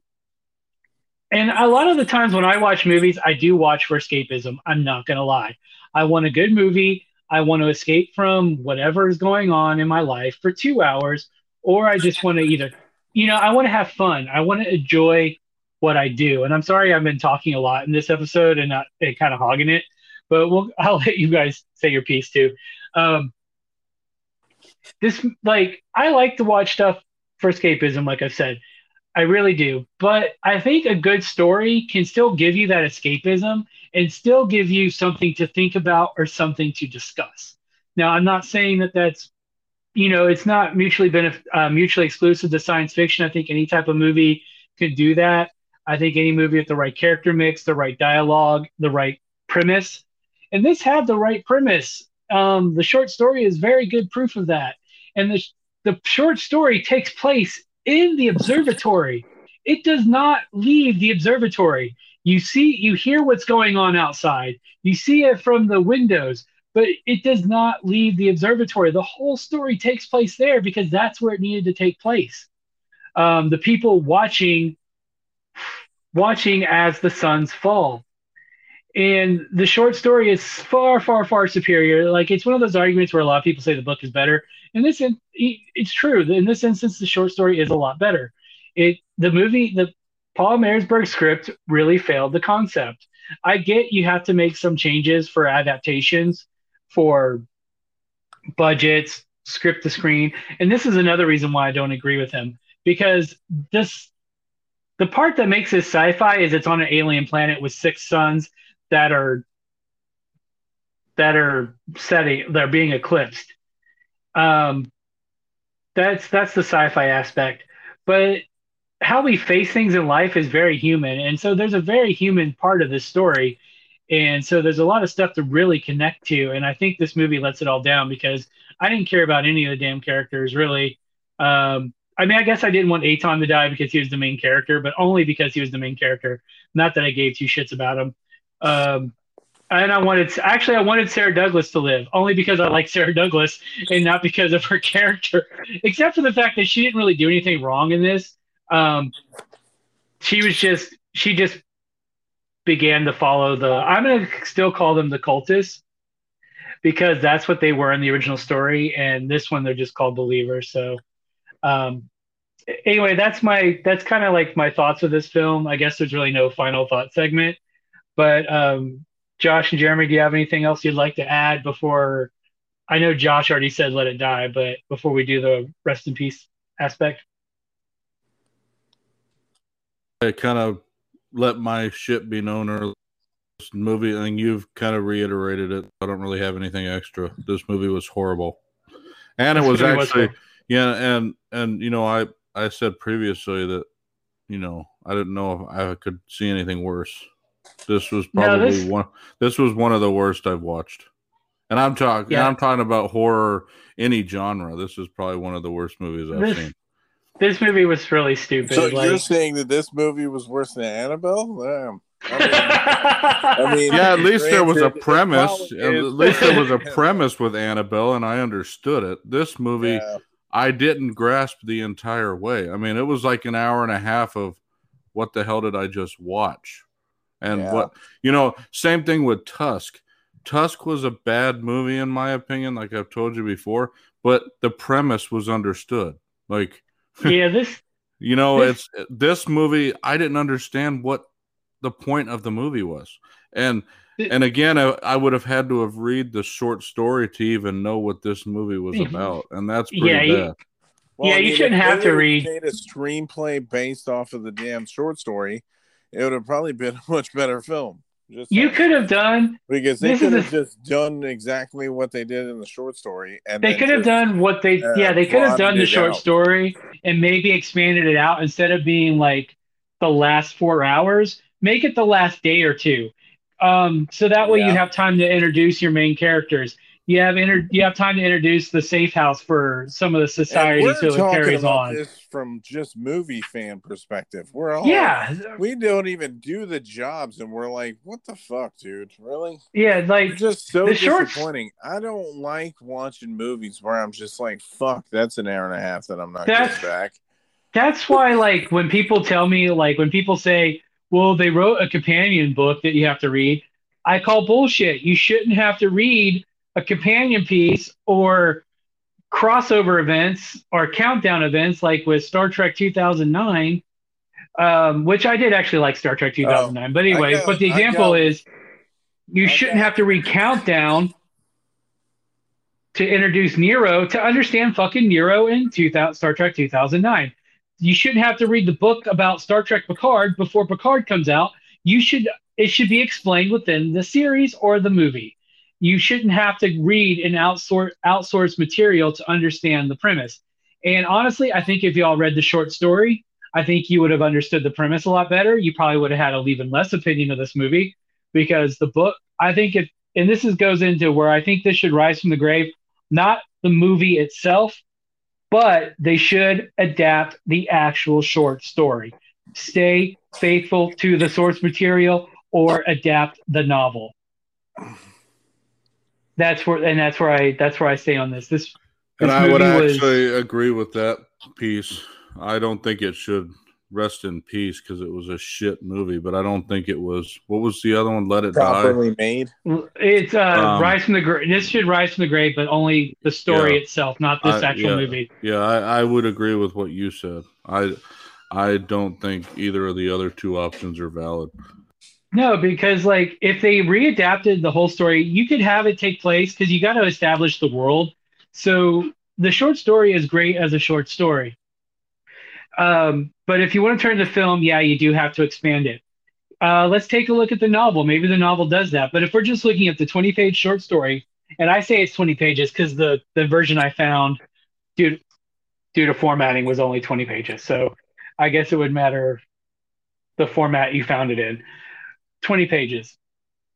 Speaker 2: and a lot of the times when I watch movies, I do watch for escapism. I'm not gonna lie. I want a good movie. I want to escape from whatever is going on in my life for two hours, or I just want to either, you know, I want to have fun. I want to enjoy what I do. And I'm sorry I've been talking a lot in this episode and not and kind of hogging it, but we'll, I'll let you guys say your piece too. Um, this like I like to watch stuff for escapism, like I said. I really do. But I think a good story can still give you that escapism and still give you something to think about or something to discuss. Now, I'm not saying that that's, you know, it's not mutually benef- uh, mutually exclusive to science fiction. I think any type of movie could do that. I think any movie with the right character mix, the right dialogue, the right premise, and this had the right premise. Um, the short story is very good proof of that. And the the short story takes place in the observatory. It does not leave the observatory. You see, you hear what's going on outside. You see it from the windows, but it does not leave the observatory. The whole story takes place there because that's where it needed to take place. Um, the people watching, watching as the suns fall, and the short story is far, far, far superior. Like it's one of those arguments where a lot of people say the book is better. In this, it's true. In this instance, the short story is a lot better. It the movie, the Paul Mayersberg script really failed the concept. I get you have to make some changes for adaptations, for budgets, script to screen, and this is another reason why I don't agree with him because this the part that makes this sci-fi is it's on an alien planet with six suns that are that are setting they're being eclipsed. Um, that's that's the sci-fi aspect, but how we face things in life is very human. And so there's a very human part of this story. And so there's a lot of stuff to really connect to. And I think this movie lets it all down because I didn't care about any of the damn characters really. Um, I mean, I guess I didn't want Aton to die because he was the main character, but only because he was the main character. Not that I gave two shits about him. Um, and I wanted, actually, I wanted Sarah Douglas to live only because I like Sarah Douglas and not because of her character, except for the fact that she didn't really do anything wrong in this. Um, she was just she just began to follow the. I'm gonna still call them the cultists because that's what they were in the original story, and this one they're just called believers. So, um, anyway, that's my that's kind of like my thoughts of this film. I guess there's really no final thought segment, but um, Josh and Jeremy, do you have anything else you'd like to add before? I know Josh already said let it die, but before we do the rest in peace aspect.
Speaker 4: I kind of let my shit be known early. This movie, and you've kind of reiterated it. I don't really have anything extra. This movie was horrible, and it was actually, yeah, and and you know, I I said previously that, you know, I didn't know if I could see anything worse. This was probably no, this... one. This was one of the worst I've watched, and I'm talking. Yeah. I'm talking about horror, any genre. This is probably one of the worst movies I've
Speaker 2: this,
Speaker 4: seen.
Speaker 2: This movie was really stupid.
Speaker 3: So like, you're saying that this movie was worse than Annabelle? Damn. I mean,
Speaker 4: I mean, yeah. At least there was a premise. At least there was a premise with Annabelle, and I understood it. This movie, yeah. I didn't grasp the entire way. I mean, it was like an hour and a half of what the hell did I just watch? And yeah. what you know, same thing with Tusk. Tusk was a bad movie in my opinion, like I've told you before, but the premise was understood. Like
Speaker 2: yeah, this.
Speaker 4: you know, this, it's this movie. I didn't understand what the point of the movie was, and and again, I, I, would have had to have read the short story to even know what this movie was about, and that's pretty yeah, bad.
Speaker 2: You, well, yeah, I mean, you shouldn't have to read.
Speaker 3: A screenplay based off of the damn short story. It would have probably been a much better film.
Speaker 2: Just you could have done
Speaker 3: because they could have a, just done exactly what they did in the short story, and
Speaker 2: they could have done what they uh, yeah they could have done the short out. story and maybe expanded it out instead of being like the last four hours, make it the last day or two, um, so that way yeah. you have time to introduce your main characters you have inter- you have time to introduce the safe house for some of the society so it carries on. This
Speaker 3: from just movie fan perspective, we're all yeah, we don't even do the jobs, and we're like, what the fuck, dude? Really?
Speaker 2: Yeah, like
Speaker 3: it's just so disappointing. Shorts, I don't like watching movies where I'm just like, fuck, that's an hour and a half that I'm not getting back.
Speaker 2: that's why like when people tell me like when people say, "Well, they wrote a companion book that you have to read," I call bullshit. You shouldn't have to read a companion piece or crossover events or countdown events like with Star Trek 2009, um, which I did actually like Star Trek 2009. Oh, but anyway, but the example is you I shouldn't have to read Countdown to introduce Nero to understand fucking Nero in 2000, Star Trek 2009. You shouldn't have to read the book about Star Trek Picard before Picard comes out. You should it should be explained within the series or the movie. You shouldn't have to read an outsource outsourced material to understand the premise. And honestly, I think if y'all read the short story, I think you would have understood the premise a lot better. You probably would have had a even less opinion of this movie because the book, I think it, and this is goes into where I think this should rise from the grave, not the movie itself, but they should adapt the actual short story. Stay faithful to the source material or adapt the novel. That's where, and that's where I, that's where I stay on this. This, this
Speaker 4: and I would actually was, agree with that piece. I don't think it should rest in peace because it was a shit movie, but I don't think it was. What was the other one? Let it
Speaker 3: properly die. made.
Speaker 2: It's uh, um, rise from the grave. This should rise from the grave, but only the story yeah, itself, not this I, actual
Speaker 4: yeah,
Speaker 2: movie.
Speaker 4: Yeah, I, I would agree with what you said. I I don't think either of the other two options are valid.
Speaker 2: No, because like if they readapted the whole story, you could have it take place because you got to establish the world. So the short story is great as a short story. Um, but if you want to turn the film, yeah, you do have to expand it. Uh, let's take a look at the novel. Maybe the novel does that. But if we're just looking at the 20 page short story, and I say it's 20 pages because the, the version I found due, due to formatting was only 20 pages. So I guess it would matter the format you found it in. 20 pages.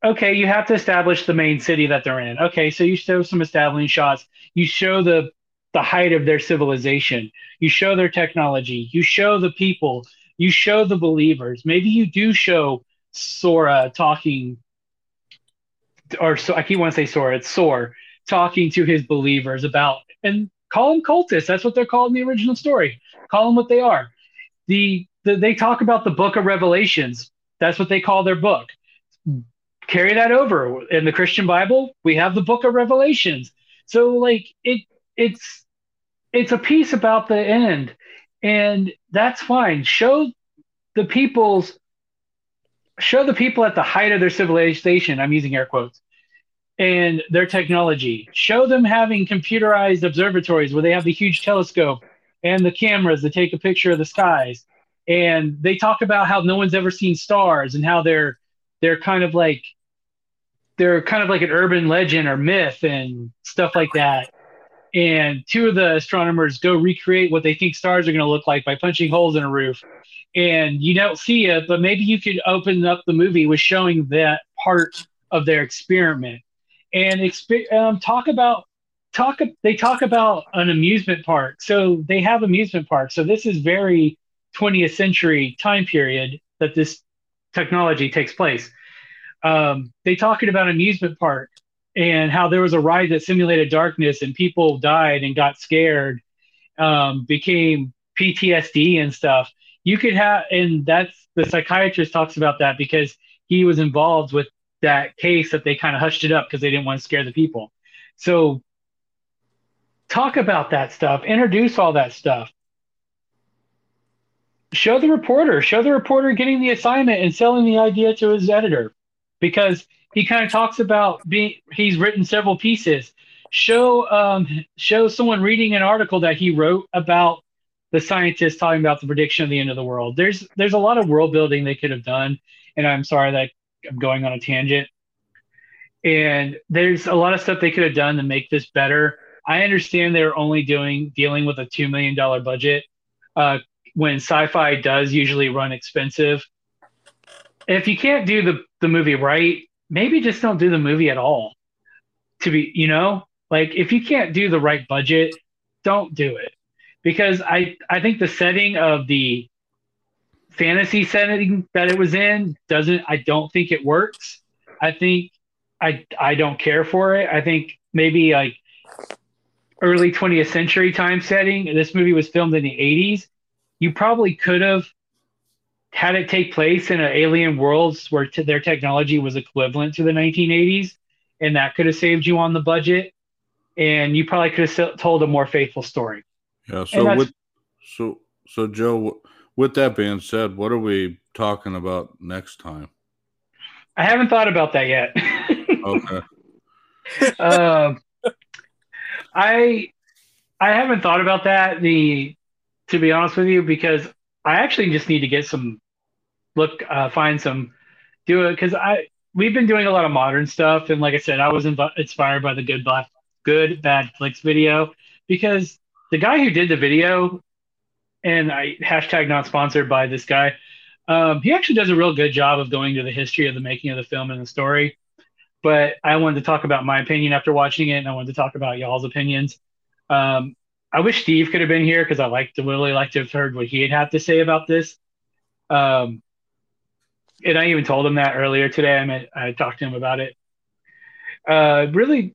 Speaker 2: Okay, you have to establish the main city that they're in. Okay, so you show some establishing shots. You show the the height of their civilization. You show their technology. You show the people. You show the believers. Maybe you do show Sora talking, or so I keep want to say Sora. It's Sor talking to his believers about and call them cultists. That's what they're called in the original story. Call them what they are. The, the they talk about the Book of Revelations. That's what they call their book. Carry that over in the Christian Bible. We have the Book of Revelations. So like it it's it's a piece about the end, and that's fine. Show the people's show the people at the height of their civilization. I'm using air quotes and their technology. Show them having computerized observatories where they have the huge telescope and the cameras that take a picture of the skies and they talk about how no one's ever seen stars and how they're they're kind of like they're kind of like an urban legend or myth and stuff like that. And two of the astronomers go recreate what they think stars are going to look like by punching holes in a roof. And you don't see it, but maybe you could open up the movie with showing that part of their experiment and exp- um, talk about talk. They talk about an amusement park, so they have amusement parks. So this is very 20th century time period that this technology takes place. Um, they talking about amusement park and how there was a ride that simulated darkness and people died and got scared, um, became PTSD and stuff. You could have, and that's the psychiatrist talks about that because he was involved with that case that they kind of hushed it up because they didn't want to scare the people. So talk about that stuff, introduce all that stuff show the reporter, show the reporter getting the assignment and selling the idea to his editor because he kind of talks about being he's written several pieces. Show um, show someone reading an article that he wrote about the scientists talking about the prediction of the end of the world. There's there's a lot of world building they could have done, and I'm sorry that I'm going on a tangent. And there's a lot of stuff they could have done to make this better. I understand they're only doing dealing with a two million dollar budget. Uh, when sci-fi does usually run expensive. If you can't do the, the movie right, maybe just don't do the movie at all. To be, you know, like if you can't do the right budget, don't do it. Because I I think the setting of the fantasy setting that it was in doesn't I don't think it works. I think I I don't care for it. I think maybe like early 20th century time setting. This movie was filmed in the 80s you probably could have had it take place in an alien worlds where t- their technology was equivalent to the 1980s, and that could have saved you on the budget, and you probably could have told a more faithful story.
Speaker 4: Yeah. So with so so Joe, with that being said, what are we talking about next time?
Speaker 2: I haven't thought about that yet.
Speaker 4: okay.
Speaker 2: um, I I haven't thought about that. The to be honest with you, because I actually just need to get some look, uh, find some, do it because I we've been doing a lot of modern stuff, and like I said, I was inv- inspired by the good black, good bad flicks video because the guy who did the video, and I hashtag not sponsored by this guy. Um, he actually does a real good job of going to the history of the making of the film and the story. But I wanted to talk about my opinion after watching it, and I wanted to talk about y'all's opinions. Um, I wish Steve could have been here because I like to really like to have heard what he'd have to say about this. Um, and I even told him that earlier today. I met, I talked to him about it. Uh, really,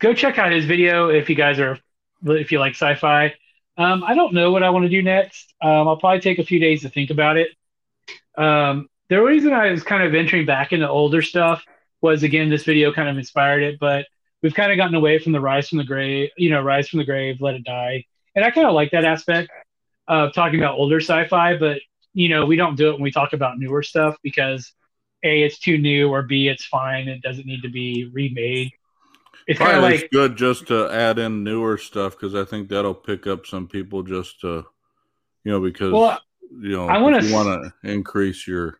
Speaker 2: go check out his video if you guys are if you like sci-fi. Um, I don't know what I want to do next. Um, I'll probably take a few days to think about it. Um, the reason I was kind of venturing back into older stuff was again this video kind of inspired it, but we've kind of gotten away from the rise from the grave, you know, rise from the grave, let it die, and I kind of like that aspect of talking about older sci-fi. But you know, we don't do it when we talk about newer stuff because a it's too new or b it's fine. It doesn't need to be remade.
Speaker 4: It's kind of like good just to add in newer stuff because I think that'll pick up some people just to, you know, because well, you know I want to want to increase your.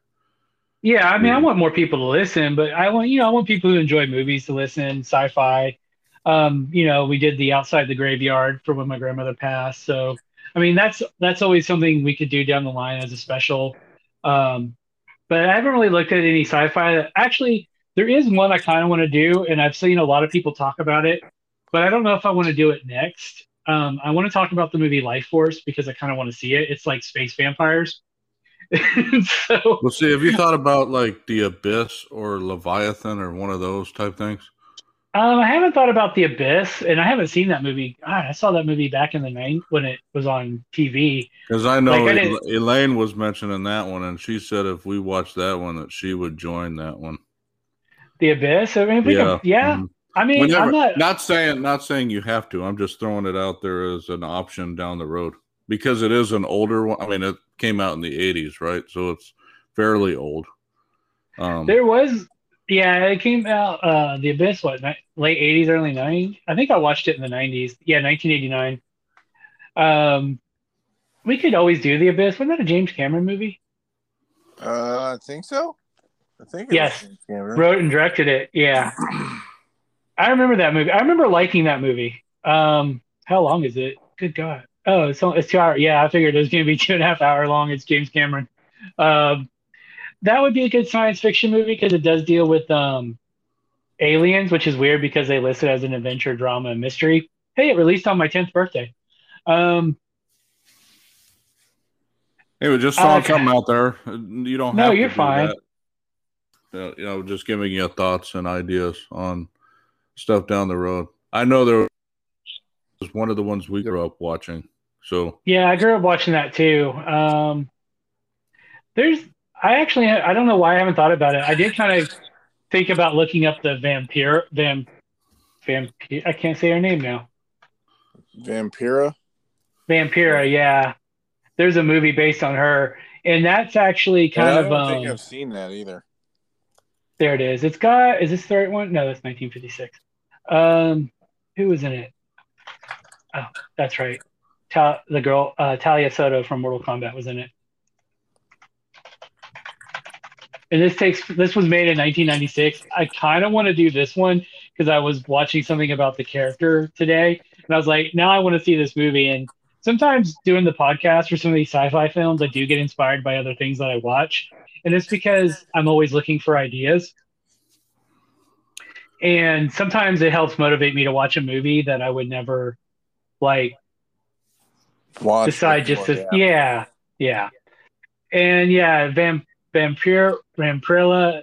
Speaker 2: Yeah, I mean, your, I want more people to listen, but I want you know I want people who enjoy movies to listen, sci-fi. Um, you know, we did the outside the graveyard for when my grandmother passed, so I mean that's that's always something we could do down the line as a special. Um, but I haven't really looked at any sci-fi. Actually, there is one I kind of want to do, and I've seen a lot of people talk about it, but I don't know if I want to do it next. Um, I want to talk about the movie Lifeforce because I kind of want to see it. It's like space vampires.
Speaker 4: so, well, see, have you thought about like the Abyss or Leviathan or one of those type things?
Speaker 2: Um, I haven't thought about the Abyss, and I haven't seen that movie. God, I saw that movie back in the night when it was on TV.
Speaker 4: Because I know like, I Elaine was mentioning that one, and she said if we watched that one, that she would join that one.
Speaker 2: The Abyss. I mean, yeah, can, yeah. Mm-hmm. I mean, Whenever, I'm not
Speaker 4: not saying not saying you have to. I'm just throwing it out there as an option down the road because it is an older one. I mean, it came out in the '80s, right? So it's fairly old.
Speaker 2: Um, there was, yeah, it came out. Uh, the Abyss, what late '80s, early '90s? I think I watched it in the '90s. Yeah, 1989. Um, we could always do the Abyss. Wasn't that a James Cameron movie?
Speaker 3: Uh, I think so.
Speaker 2: I think yes, wrote and directed it. Yeah, I remember that movie. I remember liking that movie. Um, how long is it? Good God! Oh, it's it's two hours. Yeah, I figured it was going to be two and a half hour long. It's James Cameron. Um, that would be a good science fiction movie because it does deal with um, aliens, which is weird because they list it as an adventure, drama, and mystery. Hey, it released on my tenth birthday. Um,
Speaker 4: Hey, we just saw uh, something out there. You don't.
Speaker 2: No, you're fine. That
Speaker 4: you know, just giving you thoughts and ideas on stuff down the road. I know there was one of the ones we grew up watching. So
Speaker 2: yeah, I grew up watching that too. Um, there's, I actually, I don't know why I haven't thought about it. I did kind of think about looking up the vampire, vamp, vampire. I can't say her name now.
Speaker 3: Vampira.
Speaker 2: Vampira, yeah. There's a movie based on her, and that's actually kind yeah, I don't
Speaker 3: of. think um, I've seen that either.
Speaker 2: There it is. It's got. Is this the right one? No, that's 1956. Um, who was in it? Oh, that's right. The girl uh, Talisa Soto from Mortal Kombat was in it. And this takes. This was made in 1996. I kind of want to do this one because I was watching something about the character today, and I was like, now I want to see this movie. And sometimes doing the podcast for some of these sci-fi films, I do get inspired by other things that I watch and it's because I'm always looking for ideas. And sometimes it helps motivate me to watch a movie that I would never like watch decide just to yeah. yeah, yeah. And yeah, Van Vampire Vampirilla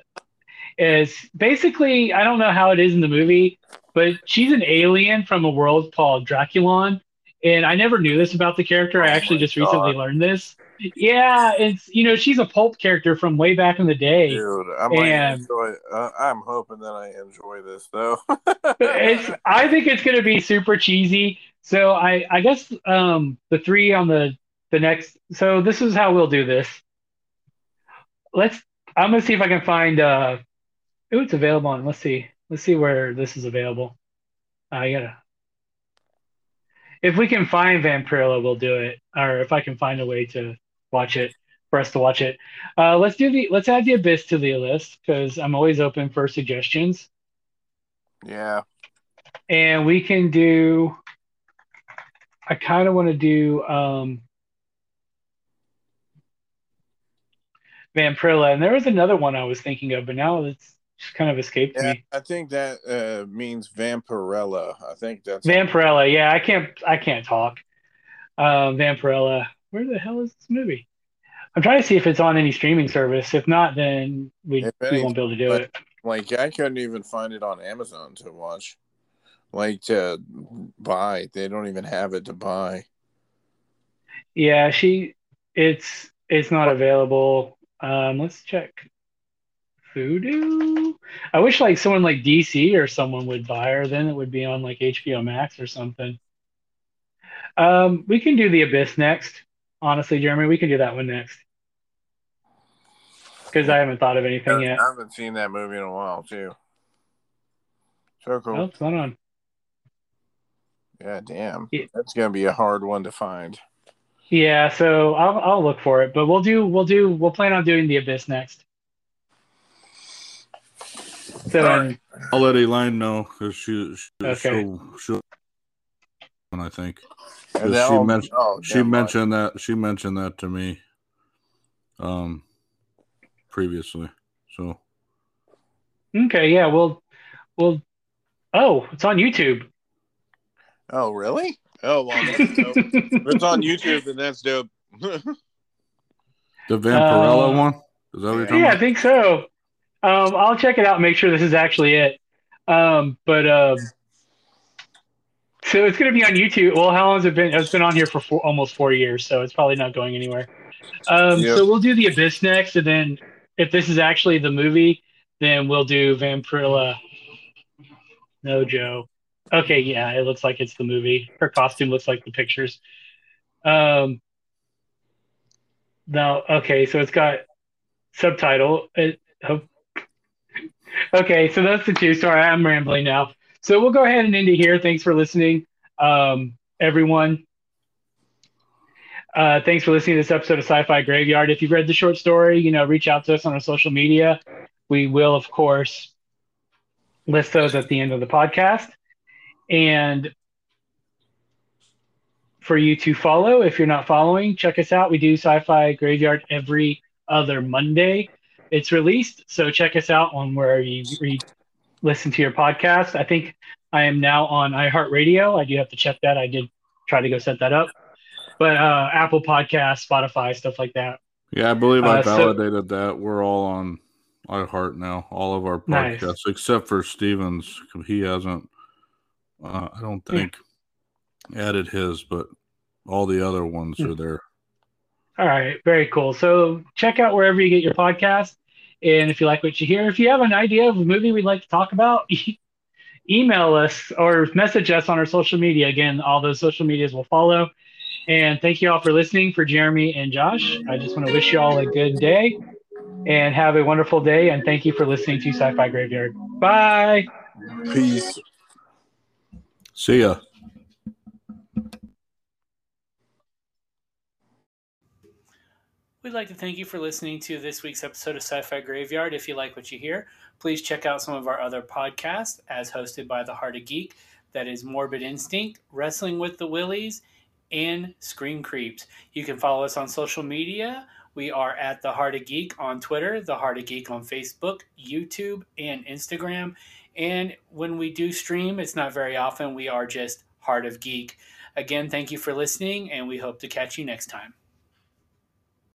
Speaker 2: is basically I don't know how it is in the movie, but she's an alien from a world called Drakulon and I never knew this about the character. I
Speaker 3: Oh
Speaker 2: actually just recently learned this. Yeah, it's you know she's a pulp character from way back in the day.
Speaker 3: Dude, I
Speaker 2: And-
Speaker 3: enjoy. Uh, I'm hoping that I enjoy this though.
Speaker 2: it's I think it's gonna be super cheesy. So I I guess um the three on the the next so this is how we'll do this. Let's I'm gonna see if I can find uh oh it's available on let's see. Let's see where this is available. I gotta if we can find Vampirilla, we'll do it. Or if I can find a way to watch it for us to watch it. Uh let's do the let's add the abyss to the list because I'm always open for suggestions
Speaker 3: yeah,
Speaker 2: and we can do i kind of want to do um vampirilla and there was another one i was thinking of but now it's just kind of escaped
Speaker 3: yeah.
Speaker 2: me.
Speaker 3: I think that uh, means Vampirella. I think that's
Speaker 2: vampirilla yeah i can't i can't talk. Um vampirilla where the hell is this movie? I'm trying to see if it's on any streaming service. If not then we, we won't be able to do
Speaker 3: but-
Speaker 2: it.
Speaker 3: like I couldn't even find it on Amazon to watch. Like to buy, they don't even have it to buy.
Speaker 2: yeah she it's it's not available um let's check Vudu. I wish like someone like DC or someone would buy her. Then it would be on like HBO Max or something. Um, we can do the Abyss next. Honestly, Jeremy, we can do that one next because I haven't thought of anything yet.
Speaker 3: I haven't seen that movie in a while too. So cool.
Speaker 2: Oh, it's not on.
Speaker 3: Yeah, damn.
Speaker 2: Yeah.
Speaker 3: That's gonna be a hard one to find.
Speaker 2: Yeah, so I'll I'll look for it, but we'll do we'll do we'll plan on doing the Abyss next. So
Speaker 3: All
Speaker 2: then,
Speaker 4: I'll let Elaine know because she, she
Speaker 2: Okay.
Speaker 4: she'll she'll. And I think she
Speaker 3: now-
Speaker 4: mentioned-
Speaker 3: oh,
Speaker 4: she
Speaker 3: never mind.
Speaker 4: mentioned that she mentioned that to me, um, previously. So
Speaker 2: okay, yeah, we'll we'll. Oh, it's on YouTube.
Speaker 3: Oh, really? Oh, well, that's dope. it's on YouTube, and that's dope.
Speaker 4: the Vampirella
Speaker 2: Uh,
Speaker 4: one is that what you're talking
Speaker 2: Yeah, I think so. Um, I'll check it out and make sure this is actually it. Um, but um, so it's going to be on YouTube. Well, how long has it been? It's been on here for four, almost four years, so it's probably not going anywhere. Um,
Speaker 3: Yep.
Speaker 2: So we'll do the Abyss next, and then if this is actually the movie, then we'll do Vampirilla. No, Joe. Okay, yeah, it looks like it's the movie. Her costume looks like the pictures. Um, now, okay, so it's got subtitle. It, oh. Okay, so that's the two. Sorry, I'm rambling now. So we'll go ahead and end it here. Thanks for listening, um, everyone. Uh, thanks for listening to this episode of Sci-Fi Graveyard. If you've read the short story, you know, reach out to us on our social media. We will, of course, list those at the end of the podcast. And for you to follow, if you're not following, check us out. We do Sci-Fi Graveyard every other Monday. It's released, so check us out on where you re- listen to your podcast. I think I am now on iHeartRadio. I do have to check that. I did try to go set that up, but uh, Apple Podcast, Spotify, stuff like that.
Speaker 4: Yeah, I believe I
Speaker 2: Uh, so-
Speaker 4: validated that. We're all on iHeart now. All of our
Speaker 2: Nice.
Speaker 4: podcasts, except for Stevens. He hasn't. Uh, I don't
Speaker 2: Yeah.
Speaker 4: think added his, but all the other ones
Speaker 2: Hmm.
Speaker 4: are there.
Speaker 2: All right, very cool. So check out wherever you get your podcast. And if you like what you hear, if you have an idea of a movie we'd like to talk about, email us or message us on our social media. Again, all those social medias will follow. And thank you all for listening. For Jeremy and Josh, I just want to wish you all a good day and have a wonderful day. And thank you for listening to Sci Fi Graveyard. Bye.
Speaker 3: Peace.
Speaker 4: See ya.
Speaker 1: We'd like to thank you for listening to this week's episode of Sci Fi Graveyard. If you like what you hear, please check out some of our other podcasts as hosted by The Heart of Geek. That is Morbid Instinct, Wrestling with the Willies, and Scream Creeps. You can follow us on social media. We are at The Heart of Geek on Twitter, The Heart of Geek on Facebook, YouTube, and Instagram. And when we do stream, it's not very often. We are just Heart of Geek. Again, thank you for listening, and we hope to catch you next time.